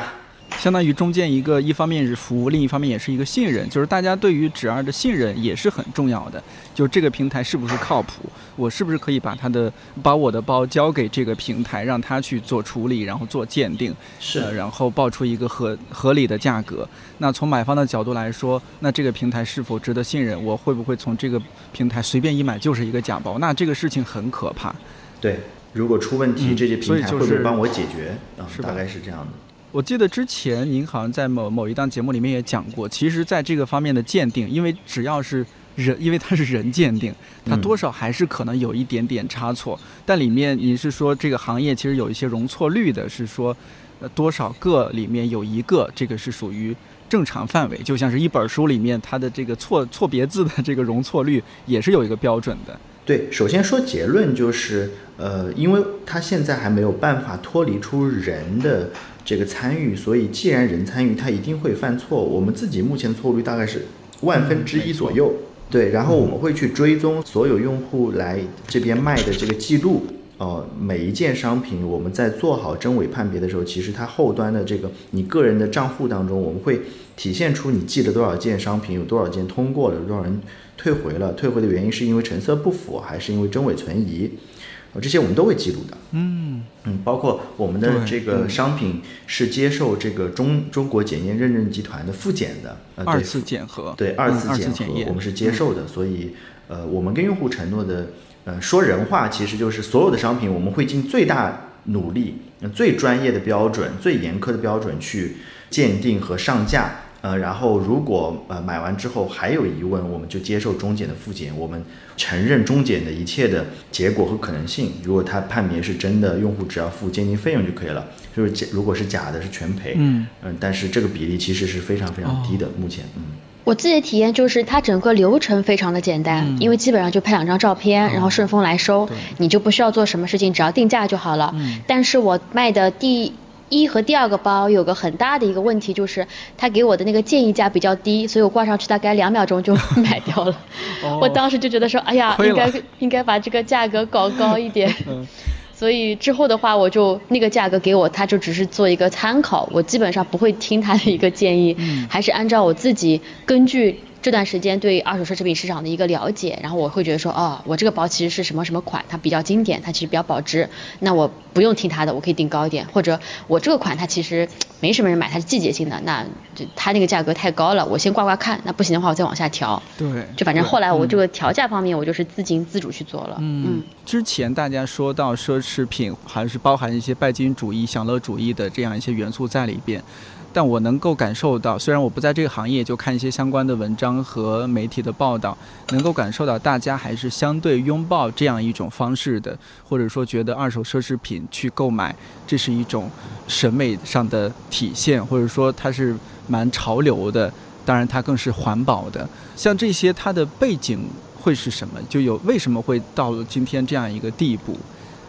相当于中间一个，一方面是服务，另一方面也是一个信任，就是大家对于纸二的信任也是很重要的。就这个平台是不是靠谱，我是不是可以把他的把我的包交给这个平台，让他去做处理，然后做鉴定，是，然后报出一个合合理的价格。那从买方的角度来说，那这个平台是否值得信任？我会不会从这个平台随便一买就是一个假包？那这个事情很可怕。对，如果出问题，这些平台会不会帮我解决？啊，大概是这样的。我记得之前您好像在某某一档节目里面也讲过，其实在这个方面的鉴定，因为只要是人，因为它是人鉴定，<laughs> 它多少还是可能有一点点差错。但里面您是说这个行业其实有一些容错率的，是说呃多少个里面有一个这个是属于正常范围，就像是一本书里面它的这个错错别字的这个容错率也是有一个标准的。对，首先说结论就是，呃，因为它现在还没有办法脱离出人的。这个参与，所以既然人参与，他一定会犯错。我们自己目前的错误率大概是万分之一左右，对。然后我们会去追踪所有用户来这边卖的这个记录，哦，每一件商品，我们在做好真伪判别的时候，其实它后端的这个你个人的账户当中，我们会体现出你寄了多少件商品，有多少件通过了，有多少人退回了，退回的原因是因为成色不符，还是因为真伪存疑。这些我们都会记录的，嗯嗯，包括我们的这个商品是接受这个中中国检验认证集团的复检的，二次检核，对二次检核，我们是接受的，所以呃，我们跟用户承诺的，呃，说人话，其实就是所有的商品我们会尽最大努力、最专业的标准、最严苛的标准去鉴定和上架。呃，然后如果呃买完之后还有疑问，我们就接受中检的复检，我们承认中检的一切的结果和可能性。如果他判别是真的，用户只要付鉴定费用就可以了。就是假如果是假的，是全赔。嗯嗯，但是这个比例其实是非常非常低的，目前嗯。我自己的体验就是，它整个流程非常的简单，因为基本上就拍两张照片，然后顺丰来收，你就不需要做什么事情，只要定价就好了。但是我卖的第一和第二个包有个很大的一个问题，就是他给我的那个建议价比较低，所以我挂上去大概两秒钟就买掉了。<laughs> 我当时就觉得说，哎呀，应该应该把这个价格搞高一点。<laughs> 所以之后的话，我就那个价格给我，他就只是做一个参考，我基本上不会听他的一个建议，还是按照我自己根据。这段时间对二手奢侈品市场的一个了解，然后我会觉得说，哦，我这个包其实是什么什么款，它比较经典，它其实比较保值，那我不用听它的，我可以定高一点，或者我这个款它其实没什么人买，它是季节性的，那就它那个价格太高了，我先挂挂看，那不行的话我再往下调。对，就反正后来我这个调价方面，我就是自行自主去做了。嗯，之前大家说到奢侈品还是包含一些拜金主义、享乐主义的这样一些元素在里边。但我能够感受到，虽然我不在这个行业，就看一些相关的文章和媒体的报道，能够感受到大家还是相对拥抱这样一种方式的，或者说觉得二手奢侈品去购买，这是一种审美上的体现，或者说它是蛮潮流的，当然它更是环保的。像这些，它的背景会是什么？就有为什么会到了今天这样一个地步？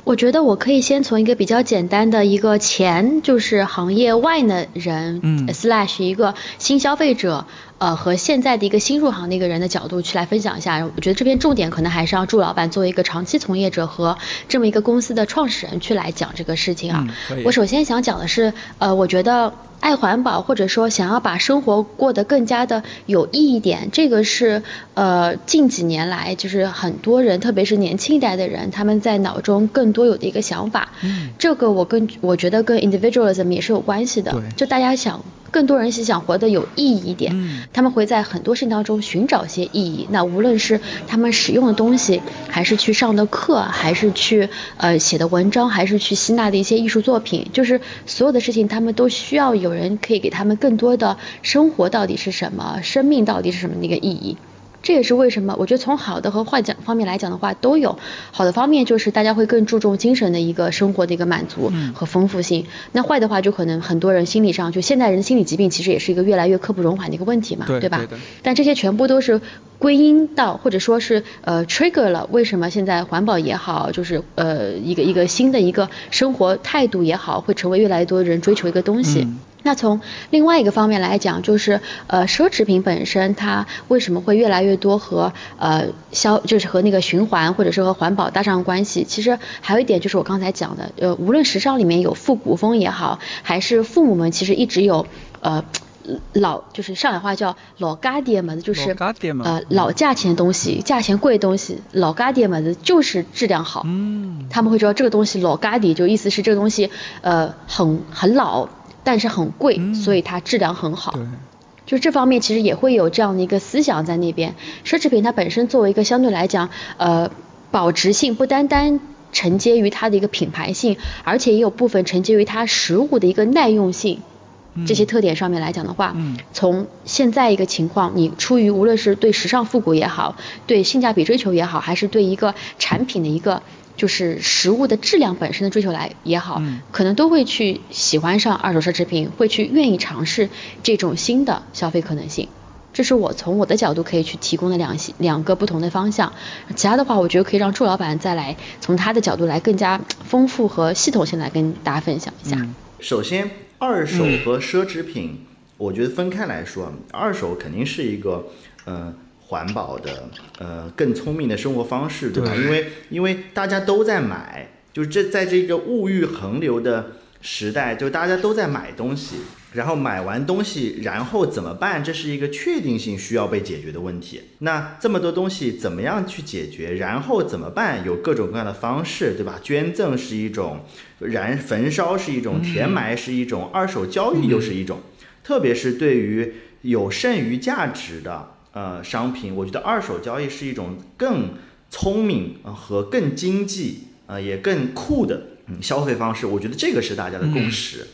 我觉得我可以先从一个比较简单的一个前就是行业外的人，嗯，slash 一个新消费者，呃，和现在的一个新入行的一个人的角度去来分享一下。我觉得这边重点可能还是让祝老板作为一个长期从业者和这么一个公司的创始人去来讲这个事情啊。我首先想讲的是，呃，我觉得。爱环保，或者说想要把生活过得更加的有意义点，这个是呃近几年来就是很多人，特别是年轻一代的人，他们在脑中更多有的一个想法。嗯，这个我跟我觉得跟 individualism 也是有关系的。对，就大家想。更多人是想活得有意义一点，他们会在很多事情当中寻找些意义。那无论是他们使用的东西，还是去上的课，还是去呃写的文章，还是去吸纳的一些艺术作品，就是所有的事情，他们都需要有人可以给他们更多的生活到底是什么，生命到底是什么的一个意义。这也是为什么我觉得从好的和坏讲方面来讲的话都有。好的方面就是大家会更注重精神的一个生活的一个满足和丰富性。那坏的话就可能很多人心理上就现代人心理疾病其实也是一个越来越刻不容缓的一个问题嘛，对吧？但这些全部都是归因到或者说是呃 trigger 了为什么现在环保也好，就是呃一个一个新的一个生活态度也好，会成为越来越多人追求一个东西。那从另外一个方面来讲，就是呃奢侈品本身它为什么会越来越多和呃消就是和那个循环或者是和环保搭上关系？其实还有一点就是我刚才讲的，呃无论时尚里面有复古风也好，还是父母们其实一直有呃老就是上海话叫老嘎爹们，就是呃老价钱东西，价钱贵的东西，老嘎爹们就是质量好，嗯，他们会知道这个东西老嘎爹，就意思是这个东西呃很很老。但是很贵，所以它质量很好。就这方面其实也会有这样的一个思想在那边。奢侈品它本身作为一个相对来讲，呃，保值性不单单承接于它的一个品牌性，而且也有部分承接于它实物的一个耐用性。这些特点上面来讲的话，从现在一个情况，你出于无论是对时尚复古也好，对性价比追求也好，还是对一个产品的一个。就是食物的质量本身的追求来也好，可能都会去喜欢上二手奢侈品，会去愿意尝试这种新的消费可能性。这是我从我的角度可以去提供的两两个不同的方向。其他的话，我觉得可以让祝老板再来从他的角度来更加丰富和系统性来跟大家分享一下。首先，二手和奢侈品，我觉得分开来说，二手肯定是一个，嗯。环保的，呃，更聪明的生活方式，对吧？因为因为大家都在买，就是这在这个物欲横流的时代，就大家都在买东西，然后买完东西，然后怎么办？这是一个确定性需要被解决的问题。那这么多东西怎么样去解决？然后怎么办？有各种各样的方式，对吧？捐赠是一种，燃焚烧是一种，填埋是一种，二手交易又是一种。特别是对于有剩余价值的。呃，商品，我觉得二手交易是一种更聪明和更经济，呃，也更酷的消费方式。我觉得这个是大家的共识。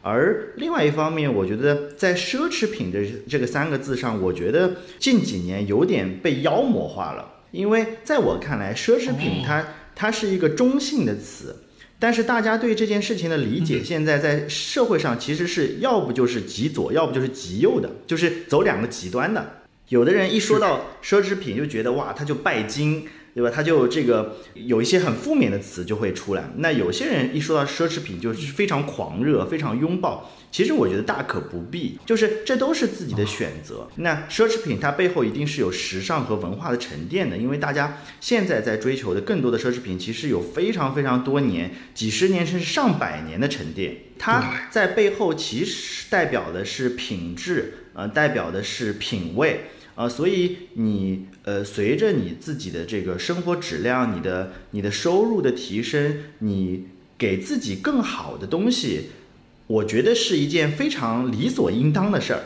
而另外一方面，我觉得在奢侈品的这个三个字上，我觉得近几年有点被妖魔化了。因为在我看来，奢侈品它它是一个中性的词，但是大家对这件事情的理解，现在在社会上其实是要不就是极左，要不就是极右的，就是走两个极端的。有的人一说到奢侈品，就觉得哇，他就拜金。对吧？他就这个有一些很负面的词就会出来。那有些人一说到奢侈品，就是非常狂热，非常拥抱。其实我觉得大可不必，就是这都是自己的选择。那奢侈品它背后一定是有时尚和文化的沉淀的，因为大家现在在追求的更多的奢侈品，其实有非常非常多年、几十年甚至上百年的沉淀。它在背后其实代表的是品质，呃，代表的是品味。啊，所以你呃，随着你自己的这个生活质量，你的你的收入的提升，你给自己更好的东西，我觉得是一件非常理所应当的事儿。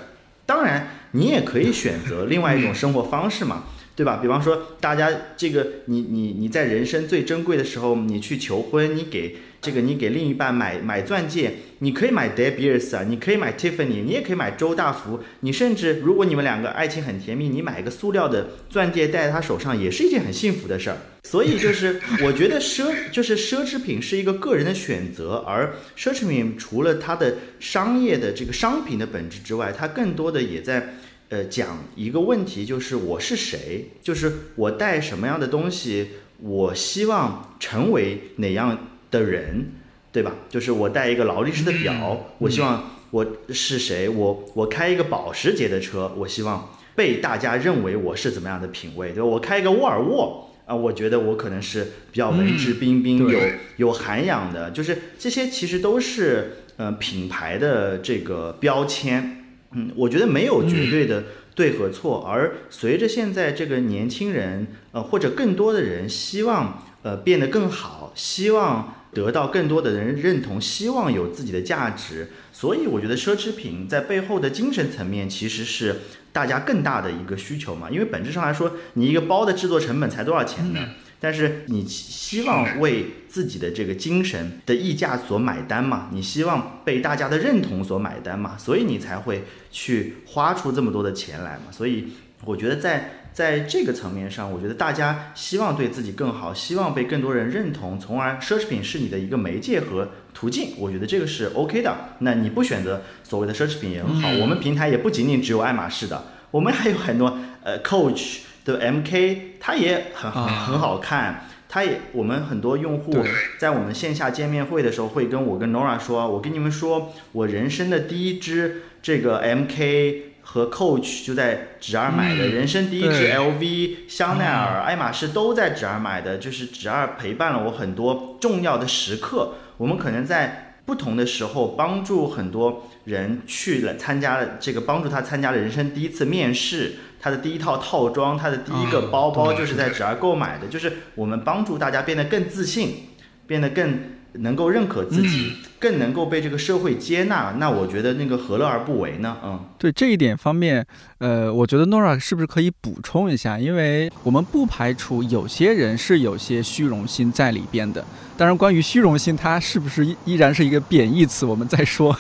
当然，你也可以选择另外一种生活方式嘛，对吧？比方说，大家这个你你你在人生最珍贵的时候，你去求婚，你给。这个你给另一半买买钻戒，你可以买 De Beers 啊，你可以买 Tiffany，你也可以买周大福，你甚至如果你们两个爱情很甜蜜，你买一个塑料的钻戒戴在他手上，也是一件很幸福的事儿。所以就是 <laughs> 我觉得奢就是奢侈品是一个个人的选择，而奢侈品除了它的商业的这个商品的本质之外，它更多的也在呃讲一个问题，就是我是谁，就是我带什么样的东西，我希望成为哪样。的人，对吧？就是我戴一个劳力士的表，我希望我是谁？我我开一个保时捷的车，我希望被大家认为我是怎么样的品味？对吧？我开一个沃尔沃啊，我觉得我可能是比较文质彬彬、有有涵养的。就是这些其实都是呃品牌的这个标签。嗯，我觉得没有绝对的对和错。而随着现在这个年轻人呃或者更多的人希望呃变得更好，希望。得到更多的人认同，希望有自己的价值，所以我觉得奢侈品在背后的精神层面其实是大家更大的一个需求嘛。因为本质上来说，你一个包的制作成本才多少钱呢？但是你希望为自己的这个精神的溢价所买单嘛？你希望被大家的认同所买单嘛？所以你才会去花出这么多的钱来嘛？所以我觉得在。在这个层面上，我觉得大家希望对自己更好，希望被更多人认同，从而奢侈品是你的一个媒介和途径。我觉得这个是 OK 的。那你不选择所谓的奢侈品也很好。我们平台也不仅仅只有爱马仕的，我们还有很多呃 Coach 的 MK，它也很很很好看。它也我们很多用户在我们线下见面会的时候会跟我跟 Nora 说，我跟你们说，我人生的第一支这个 MK。和 Coach 就在侄儿买的，人生第一支 LV、香奈儿、爱马仕都在侄儿买的，就是侄儿陪伴了我很多重要的时刻。我们可能在不同的时候帮助很多人去了参加了这个，帮助他参加了人生第一次面试，他的第一套套装，他的第一个包包就是在侄儿购买的，就是我们帮助大家变得更自信，变得更。能够认可自己，更能够被这个社会接纳，那我觉得那个何乐而不为呢？嗯，对这一点方面，呃，我觉得 Nora 是不是可以补充一下？因为我们不排除有些人是有些虚荣心在里边的。当然，关于虚荣心，它是不是依然是一个贬义词？我们再说。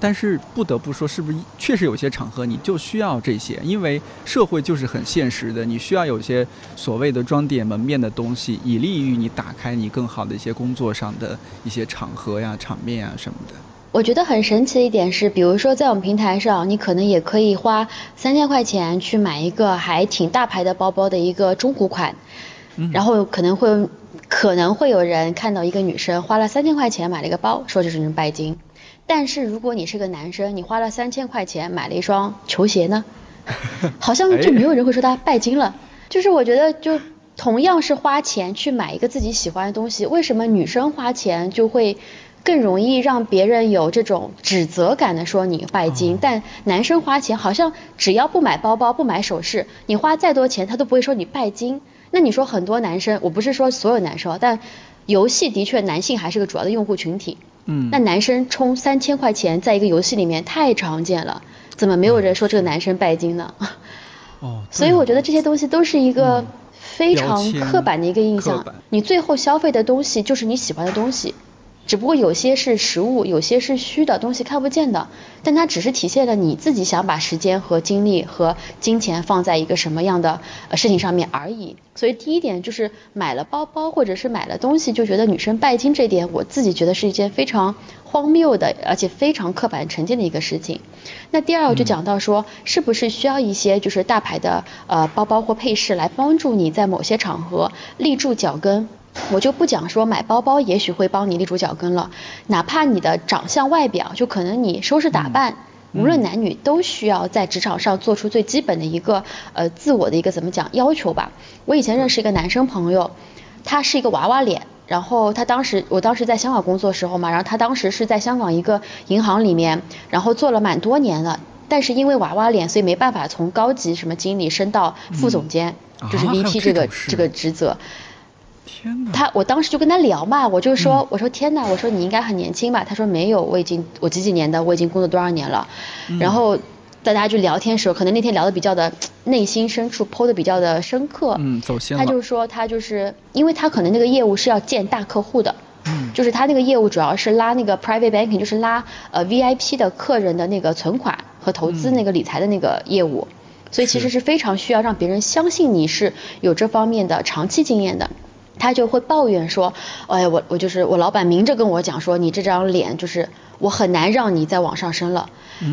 但是不得不说，是不是确实有些场合你就需要这些？因为社会就是很现实的，你需要有些所谓的装点门面的东西，以利于你打开你更好的一些工作上的一些场合呀、场面啊什么的。我觉得很神奇的一点是，比如说在我们平台上，你可能也可以花三千块钱去买一个还挺大牌的包包的一个中古款，然后可能会可能会有人看到一个女生花了三千块钱买了一个包，说这是拜金。但是如果你是个男生，你花了三千块钱买了一双球鞋呢，<laughs> 好像就没有人会说他拜金了。就是我觉得，就同样是花钱去买一个自己喜欢的东西，为什么女生花钱就会更容易让别人有这种指责感的说你拜金？但男生花钱好像只要不买包包、不买首饰，你花再多钱他都不会说你拜金。那你说很多男生，我不是说所有男生，但游戏的确男性还是个主要的用户群体。嗯，那男生充三千块钱在一个游戏里面太常见了，怎么没有人说这个男生拜金呢？哦，<laughs> 所以我觉得这些东西都是一个非常刻板的一个印象。你最后消费的东西就是你喜欢的东西，只不过有些是实物，有些是虚的东西，看不见的。但它只是体现了你自己想把时间和精力和金钱放在一个什么样的呃事情上面而已。所以第一点就是买了包包或者是买了东西就觉得女生拜金，这点我自己觉得是一件非常荒谬的，而且非常刻板成见的一个事情。那第二我就讲到说，是不是需要一些就是大牌的呃包包或配饰来帮助你在某些场合立住脚跟？我就不讲说买包包也许会帮你立住脚跟了，哪怕你的长相外表，就可能你收拾打扮，无论男女都需要在职场上做出最基本的一个呃自我的一个怎么讲要求吧。我以前认识一个男生朋友，他是一个娃娃脸，然后他当时我当时在香港工作时候嘛，然后他当时是在香港一个银行里面，然后做了蛮多年了，但是因为娃娃脸，所以没办法从高级什么经理升到副总监，就是 VP 这个这个职责。他我当时就跟他聊嘛，我就说我说天哪，我说你应该很年轻吧？他说没有，我已经我几几年的，我已经工作多少年了。然后大家就聊天时候，可能那天聊的比较的内心深处剖的比较的深刻。嗯，走心他就是说他就是因为他可能那个业务是要见大客户的，就是他那个业务主要是拉那个 private banking，就是拉呃 VIP 的客人的那个存款和投资那个理财的那个业务，所以其实是非常需要让别人相信你是有这方面的长期经验的。他就会抱怨说，哎呀，我我就是我老板明着跟我讲说，你这张脸就是我很难让你再往上升了。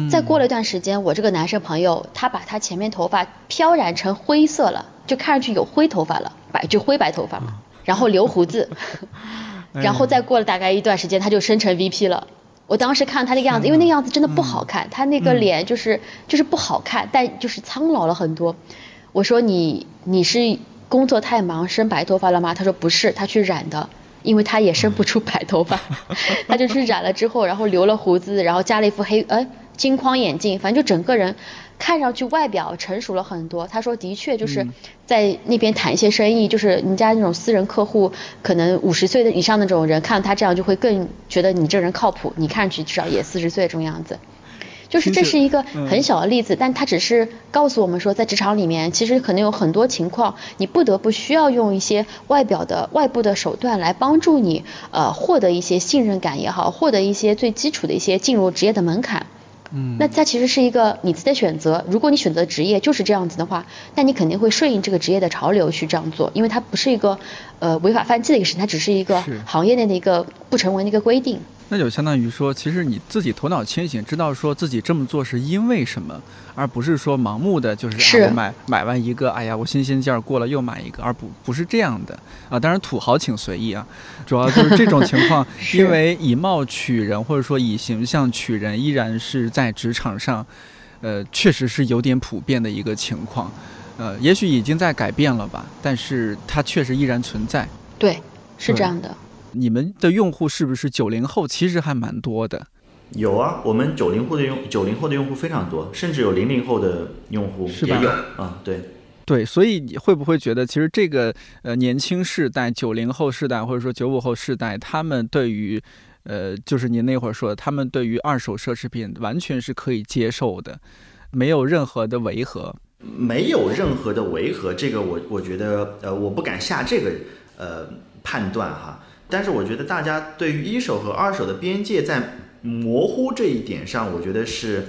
再过了一段时间，我这个男生朋友他把他前面头发漂染成灰色了，就看上去有灰头发了，白就灰白头发嘛，然后留胡子，<laughs> 然后再过了大概一段时间，他就升成 VP 了。我当时看他那个样子，因为那个样子真的不好看，他那个脸就是就是不好看，但就是苍老了很多。我说你你是。工作太忙，生白头发了吗？他说不是，他去染的，因为他也生不出白头发，<laughs> 他就去染了之后，然后留了胡子，然后加了一副黑呃金框眼镜，反正就整个人看上去外表成熟了很多。他说的确就是在那边谈一些生意，就是人家那种私人客户，可能五十岁的以上那种人，看到他这样就会更觉得你这人靠谱，你看上去至少也四十岁这种样子。就是这是一个很小的例子，但它只是告诉我们说，在职场里面，其实可能有很多情况，你不得不需要用一些外表的外部的手段来帮助你，呃，获得一些信任感也好，获得一些最基础的一些进入职业的门槛。嗯，那它其实是一个你自己的选择。如果你选择职业就是这样子的话，那你肯定会顺应这个职业的潮流去这样做，因为它不是一个呃违法犯纪的一个事情，它只是一个行业内的一个不成文的一个规定。那就相当于说，其实你自己头脑清醒，知道说自己这么做是因为什么，而不是说盲目的就是啊，买买完一个，哎呀，我新鲜劲儿过了又买一个，而不不是这样的啊。当然土豪请随意啊，主要就是这种情况，<laughs> 因为以貌取人或者说以形象取人，依然是在职场上，呃，确实是有点普遍的一个情况，呃，也许已经在改变了吧，但是它确实依然存在。对，是这样的。你们的用户是不是九零后？其实还蛮多的。有啊，我们九零后的用九零后的用户非常多，甚至有零零后的用户也有啊。对对，所以你会不会觉得，其实这个呃年轻世代，九零后世代或者说九五后世代，他们对于呃就是您那会儿说的，他们对于二手奢侈品完全是可以接受的，没有任何的违和，没有任何的违和。这个我我觉得呃我不敢下这个呃判断哈。但是我觉得大家对于一手和二手的边界在模糊这一点上，我觉得是，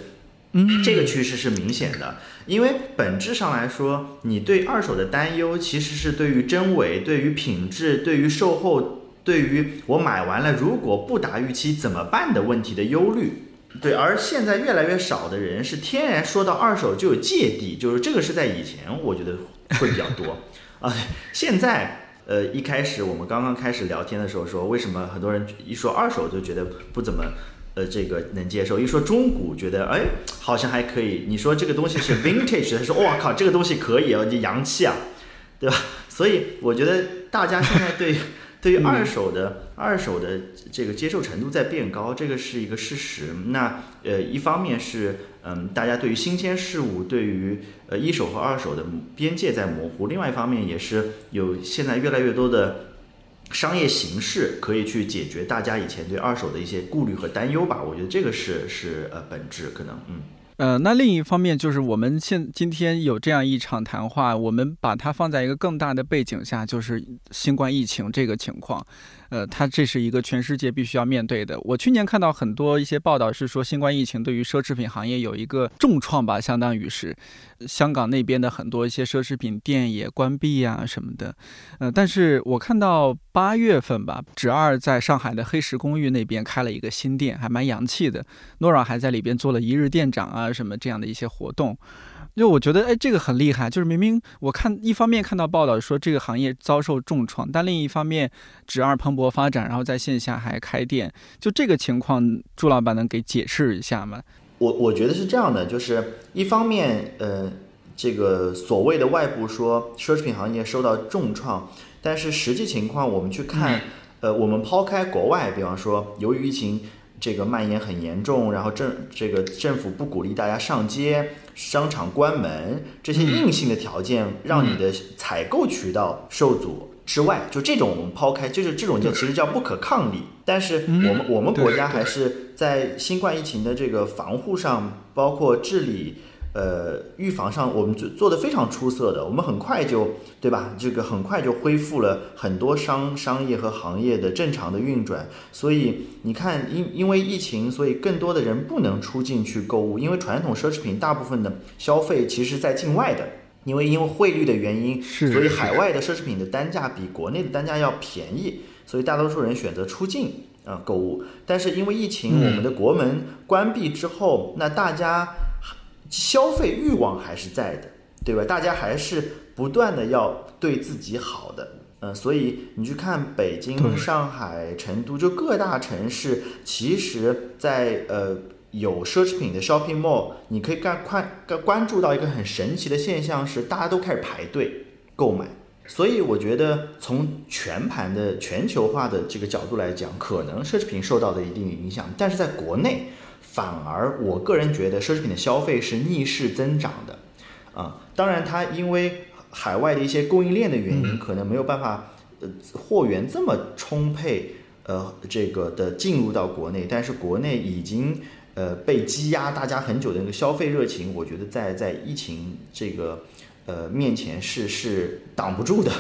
嗯，这个趋势是明显的。因为本质上来说，你对二手的担忧其实是对于真伪、对于品质、对于售后、对于我买完了如果不达预期怎么办的问题的忧虑。对，而现在越来越少的人是天然说到二手就有芥蒂，就是这个是在以前我觉得会比较多啊，现在。呃，一开始我们刚刚开始聊天的时候说，为什么很多人一说二手就觉得不怎么，呃，这个能接受；一说中古，觉得哎，好像还可以。你说这个东西是 vintage，他说哇靠，这个东西可以啊，你洋气啊，对吧？所以我觉得大家现在对。对于二手的二手的这个接受程度在变高，这个是一个事实。那呃，一方面是嗯，大家对于新鲜事物，对于呃一手和二手的边界在模糊；另外一方面也是有现在越来越多的商业形式可以去解决大家以前对二手的一些顾虑和担忧吧。我觉得这个是是呃本质可能嗯。呃，那另一方面就是我们现今天有这样一场谈话，我们把它放在一个更大的背景下，就是新冠疫情这个情况。呃，它这是一个全世界必须要面对的。我去年看到很多一些报道是说，新冠疫情对于奢侈品行业有一个重创吧，相当于是香港那边的很多一些奢侈品店也关闭呀什么的。呃，但是我看到八月份吧，芷二在上海的黑石公寓那边开了一个新店，还蛮洋气的。诺拉还在里边做了一日店长啊什么这样的一些活动。就我觉得，哎，这个很厉害。就是明明我看一方面看到报道说这个行业遭受重创，但另一方面，芷二蓬勃发展，然后在线下还开店。就这个情况，朱老板能给解释一下吗？我我觉得是这样的，就是一方面，呃，这个所谓的外部说奢侈品行业受到重创，但是实际情况我们去看，呃，我们抛开国外，比方说由于疫情。这个蔓延很严重，然后政这个政府不鼓励大家上街，商场关门，这些硬性的条件让你的采购渠道受阻之外，就这种我们抛开，就是这种叫其实叫不可抗力。但是我们我们国家还是在新冠疫情的这个防护上，包括治理。呃，预防上我们做做的非常出色的，我们很快就，对吧？这个很快就恢复了很多商商业和行业的正常的运转。所以你看，因因为疫情，所以更多的人不能出境去购物，因为传统奢侈品大部分的消费其实在境外的，因为因为汇率的原因，所以海外的奢侈品的单价比国内的单价要便宜，所以大多数人选择出境啊购物。但是因为疫情，我们的国门关闭之后，那大家。消费欲望还是在的，对吧？大家还是不断的要对自己好的，嗯，所以你去看北京、上海、成都，就各大城市，其实，在呃有奢侈品的 shopping mall，你可以干快关注到一个很神奇的现象是，大家都开始排队购买。所以我觉得从全盘的全球化的这个角度来讲，可能奢侈品受到的一定影响，但是在国内。反而，我个人觉得奢侈品的消费是逆势增长的，啊，当然它因为海外的一些供应链的原因，可能没有办法，呃，货源这么充沛，呃，这个的进入到国内，但是国内已经呃被积压大家很久的那个消费热情，我觉得在在疫情这个呃面前是是挡不住的。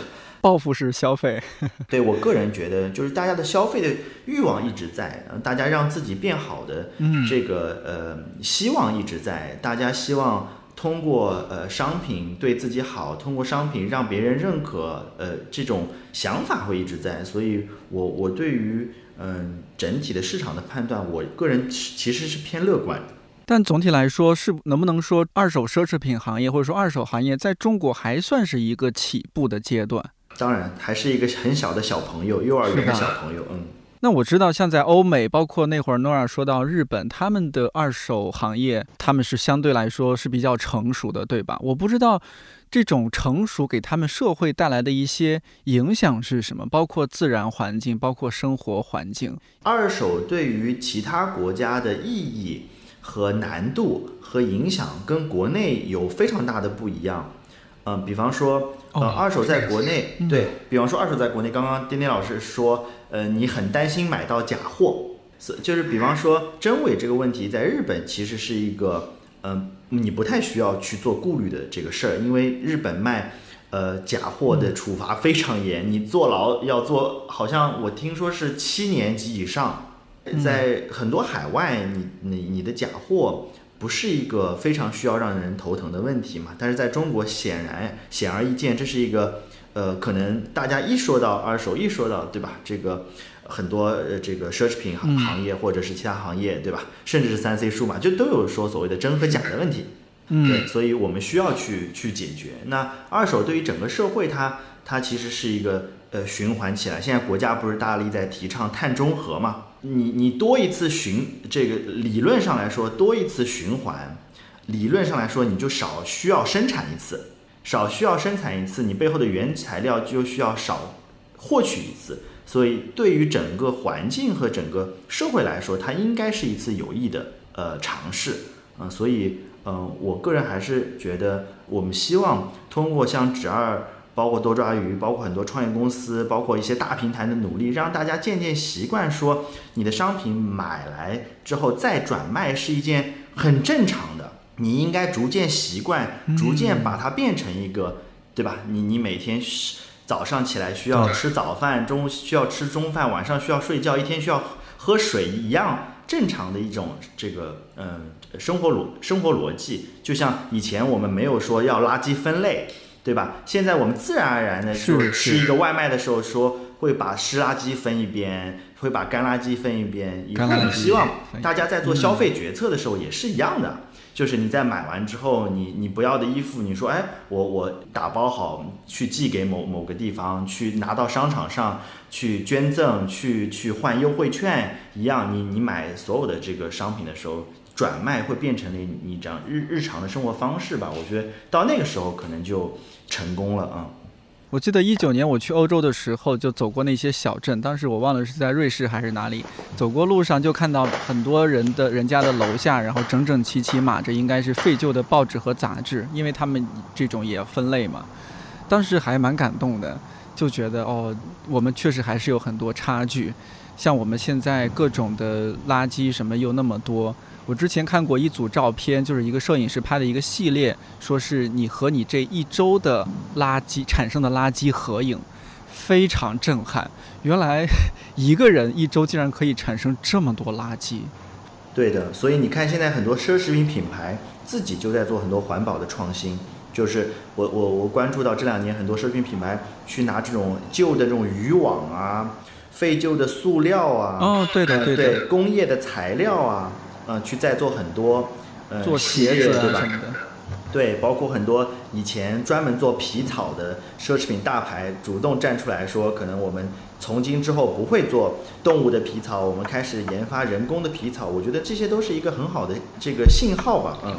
报复式消费，<laughs> 对我个人觉得，就是大家的消费的欲望一直在，大家让自己变好的这个呃希望一直在，大家希望通过呃商品对自己好，通过商品让别人认可，呃这种想法会一直在，所以我我对于嗯整体的市场的判断，我个人其实是偏乐观。但总体来说，是能不能说二手奢侈品行业或者说二手行业在中国还算是一个起步的阶段？当然，还是一个很小的小朋友，幼儿园的小朋友。嗯，那我知道，像在欧美，包括那会儿 Nora 说到日本，他们的二手行业，他们是相对来说是比较成熟的，对吧？我不知道这种成熟给他们社会带来的一些影响是什么，包括自然环境，包括生活环境。二手对于其他国家的意义和难度和影响，跟国内有非常大的不一样。嗯，比方说，呃，二手在国内，对比方说，二手在国内，刚刚丁丁老师说，呃，你很担心买到假货，是就是比方说真伪这个问题，在日本其实是一个，嗯，你不太需要去做顾虑的这个事儿，因为日本卖，呃，假货的处罚非常严，你坐牢要坐，好像我听说是七年级以上，在很多海外，你你你的假货。不是一个非常需要让人头疼的问题嘛？但是在中国，显然显而易见，这是一个呃，可能大家一说到二手，一说到对吧？这个很多呃，这个奢侈品行行业或者是其他行业对吧？甚至是三 C 数码，就都有说所谓的真和假的问题。嗯，对，所以我们需要去去解决。那二手对于整个社会，它它其实是一个呃循环起来。现在国家不是大力在提倡碳中和嘛？你你多一次循这个理论上来说多一次循环，理论上来说你就少需要生产一次，少需要生产一次，你背后的原材料就需要少获取一次，所以对于整个环境和整个社会来说，它应该是一次有益的呃尝试，嗯，所以嗯，我个人还是觉得我们希望通过像纸二。包括多抓鱼，包括很多创业公司，包括一些大平台的努力，让大家渐渐习惯说，你的商品买来之后再转卖是一件很正常的。你应该逐渐习惯，逐渐把它变成一个，对吧？你你每天早上起来需要吃早饭，中午需要吃中饭，晚上需要睡觉，一天需要喝水一样正常的一种这个嗯生活逻生活逻辑。就像以前我们没有说要垃圾分类，对吧？现在我们自然而然的就吃一个外卖的时候说会把湿垃圾分一边。会把干垃圾分一边，以后你希望大家在做消费决策的时候也是一样的，就是你在买完之后，你你不要的衣服，你说哎，我我打包好去寄给某某个地方，去拿到商场上去捐赠，去去换优惠券一样，你你买所有的这个商品的时候，转卖会变成了你这样日日常的生活方式吧？我觉得到那个时候可能就成功了啊。我记得一九年我去欧洲的时候，就走过那些小镇。当时我忘了是在瑞士还是哪里，走过路上就看到很多人的人家的楼下，然后整整齐齐码着应该是废旧的报纸和杂志，因为他们这种也分类嘛。当时还蛮感动的，就觉得哦，我们确实还是有很多差距。像我们现在各种的垃圾什么又那么多。我之前看过一组照片，就是一个摄影师拍的一个系列，说是你和你这一周的垃圾产生的垃圾合影，非常震撼。原来一个人一周竟然可以产生这么多垃圾。对的，所以你看现在很多奢侈品品牌自己就在做很多环保的创新，就是我我我关注到这两年很多奢侈品品牌去拿这种旧的这种渔网啊、废旧的塑料啊，哦对的对的，工业的材料啊。嗯，去再做很多，呃，做鞋子对吧？对，包括很多以前专门做皮草的奢侈品大牌，主动站出来说，可能我们从今之后不会做动物的皮草，我们开始研发人工的皮草。我觉得这些都是一个很好的这个信号吧。嗯，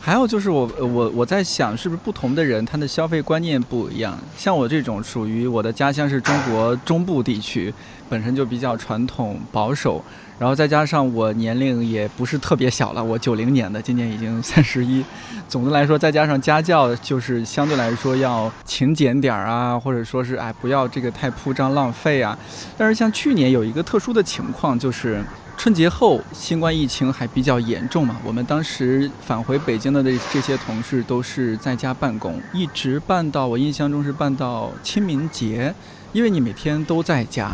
还有就是我我我在想，是不是不同的人他的消费观念不一样？像我这种属于我的家乡是中国中部地区，本身就比较传统保守。然后再加上我年龄也不是特别小了，我九零年的，今年已经 <laughs> 三十一。总的来说，再加上家教，就是相对来说要勤俭点儿啊，或者说是哎不要这个太铺张浪费啊。但是像去年有一个特殊的情况，就是春节后新冠疫情还比较严重嘛，我们当时返回北京的这这些同事都是在家办公，一直办到我印象中是办到清明节，因为你每天都在家。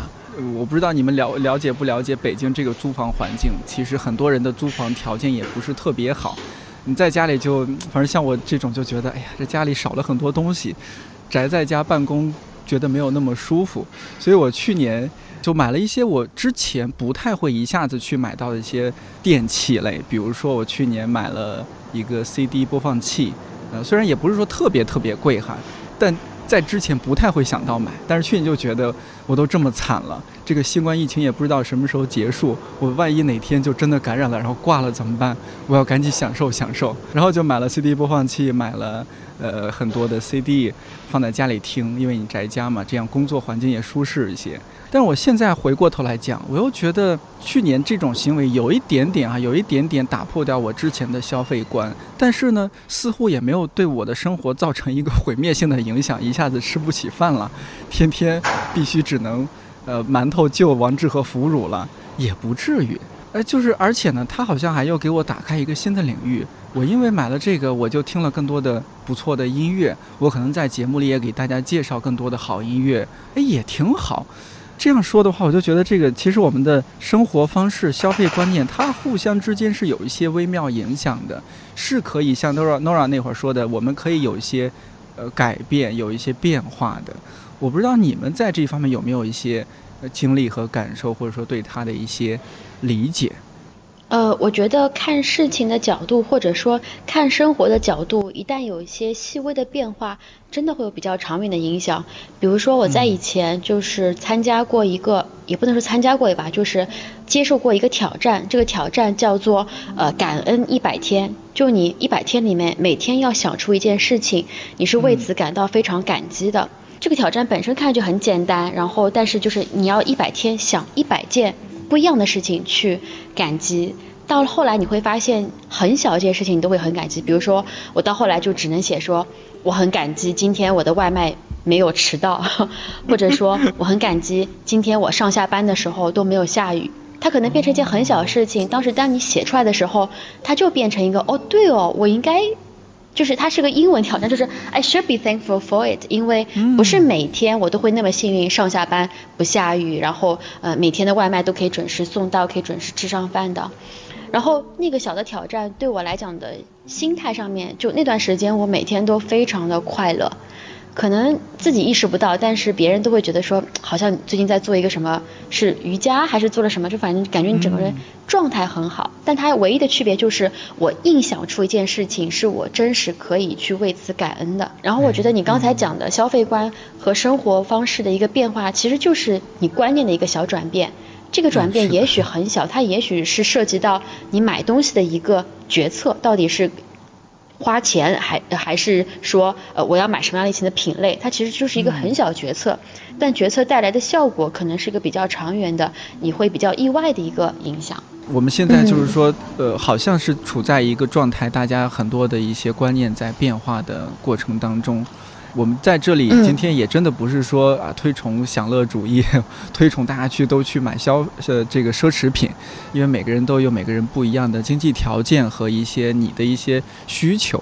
我不知道你们了了解不了解北京这个租房环境，其实很多人的租房条件也不是特别好。你在家里就，反正像我这种就觉得，哎呀，这家里少了很多东西，宅在家办公觉得没有那么舒服。所以我去年就买了一些我之前不太会一下子去买到的一些电器类，比如说我去年买了一个 CD 播放器，呃，虽然也不是说特别特别贵哈，但。在之前不太会想到买，但是去年就觉得我都这么惨了，这个新冠疫情也不知道什么时候结束，我万一哪天就真的感染了，然后挂了怎么办？我要赶紧享受享受，然后就买了 CD 播放器，买了呃很多的 CD 放在家里听，因为你宅家嘛，这样工作环境也舒适一些。但我现在回过头来讲，我又觉得去年这种行为有一点点啊，有一点点打破掉我之前的消费观。但是呢，似乎也没有对我的生活造成一个毁灭性的影响，一下子吃不起饭了，天天必须只能呃馒头就王致和腐乳了，也不至于。哎，就是而且呢，他好像还要给我打开一个新的领域。我因为买了这个，我就听了更多的不错的音乐，我可能在节目里也给大家介绍更多的好音乐，哎，也挺好。这样说的话，我就觉得这个其实我们的生活方式、消费观念，它互相之间是有一些微妙影响的，是可以像 Nora Nora 那会儿说的，我们可以有一些呃改变，有一些变化的。我不知道你们在这方面有没有一些经历和感受，或者说对他的一些理解。呃，我觉得看事情的角度，或者说看生活的角度，一旦有一些细微的变化，真的会有比较长远的影响。比如说我在以前就是参加过一个，也不能说参加过吧，就是接受过一个挑战。这个挑战叫做呃感恩一百天，就你一百天里面每天要想出一件事情，你是为此感到非常感激的。这个挑战本身看上去很简单，然后但是就是你要一百天想一百件。不一样的事情去感激，到了后来你会发现很小一件事情你都会很感激。比如说我到后来就只能写说我很感激今天我的外卖没有迟到，<laughs> 或者说我很感激今天我上下班的时候都没有下雨。它可能变成一件很小的事情，当时当你写出来的时候，它就变成一个哦，对哦，我应该。就是它是个英文挑战，就是 I should be thankful for it，因为不是每天我都会那么幸运上下班不下雨，然后呃每天的外卖都可以准时送到，可以准时吃上饭的。然后那个小的挑战对我来讲的心态上面，就那段时间我每天都非常的快乐。可能自己意识不到，但是别人都会觉得说，好像最近在做一个什么，是瑜伽还是做了什么，就反正感觉你整个人状态很好。但它唯一的区别就是，我硬想出一件事情，是我真实可以去为此感恩的。然后我觉得你刚才讲的消费观和生活方式的一个变化，其实就是你观念的一个小转变。这个转变也许很小，它也许是涉及到你买东西的一个决策，到底是。花钱还还是说，呃，我要买什么样类型的品类？它其实就是一个很小决策，但决策带来的效果可能是一个比较长远的，你会比较意外的一个影响。我们现在就是说，呃，好像是处在一个状态，大家很多的一些观念在变化的过程当中。我们在这里今天也真的不是说啊推崇享乐主义，<laughs> 推崇大家去都去买消呃这个奢侈品，因为每个人都有每个人不一样的经济条件和一些你的一些需求，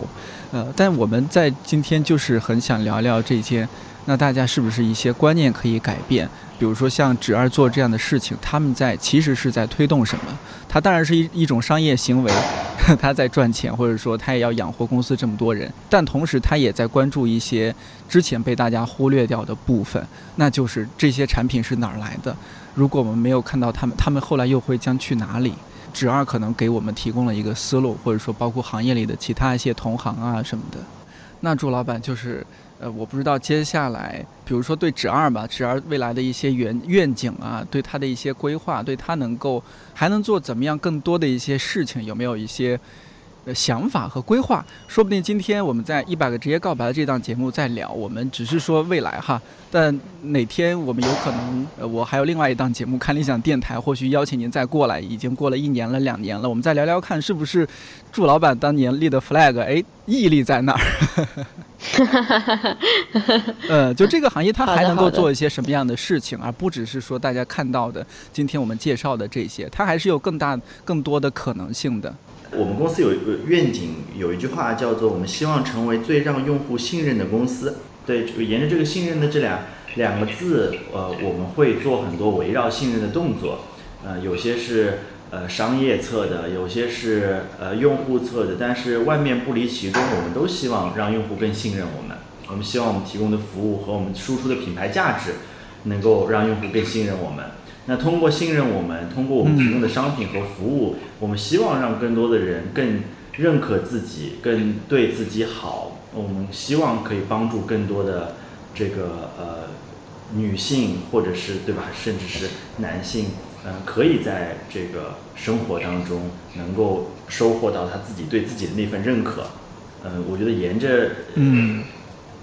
呃，但我们在今天就是很想聊聊这些。那大家是不是一些观念可以改变？比如说像纸二做这样的事情，他们在其实是在推动什么？它当然是一一种商业行为，<laughs> 他在赚钱，或者说他也要养活公司这么多人。但同时他也在关注一些之前被大家忽略掉的部分，那就是这些产品是哪儿来的？如果我们没有看到他们，他们后来又会将去哪里？纸二可能给我们提供了一个思路，或者说包括行业里的其他一些同行啊什么的。那祝老板就是。呃，我不知道接下来，比如说对纸二吧，纸二未来的一些愿愿景啊，对他的一些规划，对他能够还能做怎么样更多的一些事情，有没有一些呃？想法和规划，说不定今天我们在一百个职业告白的这档节目在聊，我们只是说未来哈，但哪天我们有可能，呃，我还有另外一档节目，看理想电台，或许邀请您再过来，已经过了一年了，两年了，我们再聊聊看，是不是祝老板当年立的 flag，哎，毅力在那儿。<laughs> <laughs> 呃，就这个行业，它还能够做一些什么样的事情，而不只是说大家看到的今天我们介绍的这些，它还是有更大、更多的可能性的。我们公司有一个愿景，有一句话叫做“我们希望成为最让用户信任的公司”。对，沿着这个信任的这两两个字，呃，我们会做很多围绕信任的动作。呃，有些是呃商业侧的，有些是呃用户侧的，但是万变不离其中，我们都希望让用户更信任我们。我们希望我们提供的服务和我们输出的品牌价值，能够让用户更信任我们。那通过信任我们，通过我们提供的商品和服务，我们希望让更多的人更认可自己，更对自己好。我们希望可以帮助更多的这个呃女性，或者是对吧，甚至是男性，嗯，可以在这个生活当中能够收获到他自己对自己的那份认可。嗯，我觉得沿着嗯，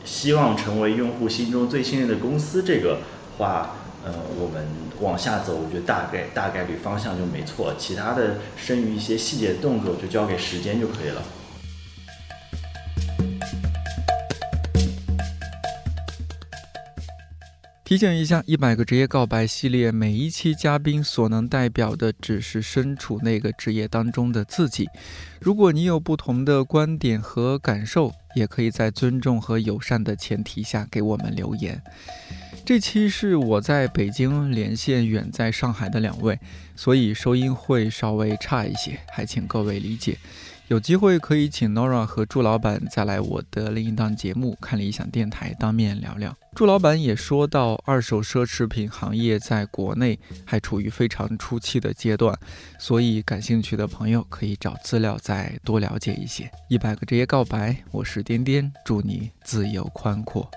希望成为用户心中最信任的公司这个话。呃，我们往下走，我觉得大概大概率方向就没错，其他的剩余一些细节的动作就交给时间就可以了。提醒一下，一百个职业告白系列，每一期嘉宾所能代表的只是身处那个职业当中的自己。如果你有不同的观点和感受，也可以在尊重和友善的前提下给我们留言。这期是我在北京连线远在上海的两位，所以收音会稍微差一些，还请各位理解。有机会可以请 Nora 和祝老板再来我的另一档节目《看理想电台》当面聊聊。祝老板也说到，二手奢侈品行业在国内还处于非常初期的阶段，所以感兴趣的朋友可以找资料再多了解一些。一百个职业告白，我是颠颠，祝你自由宽阔。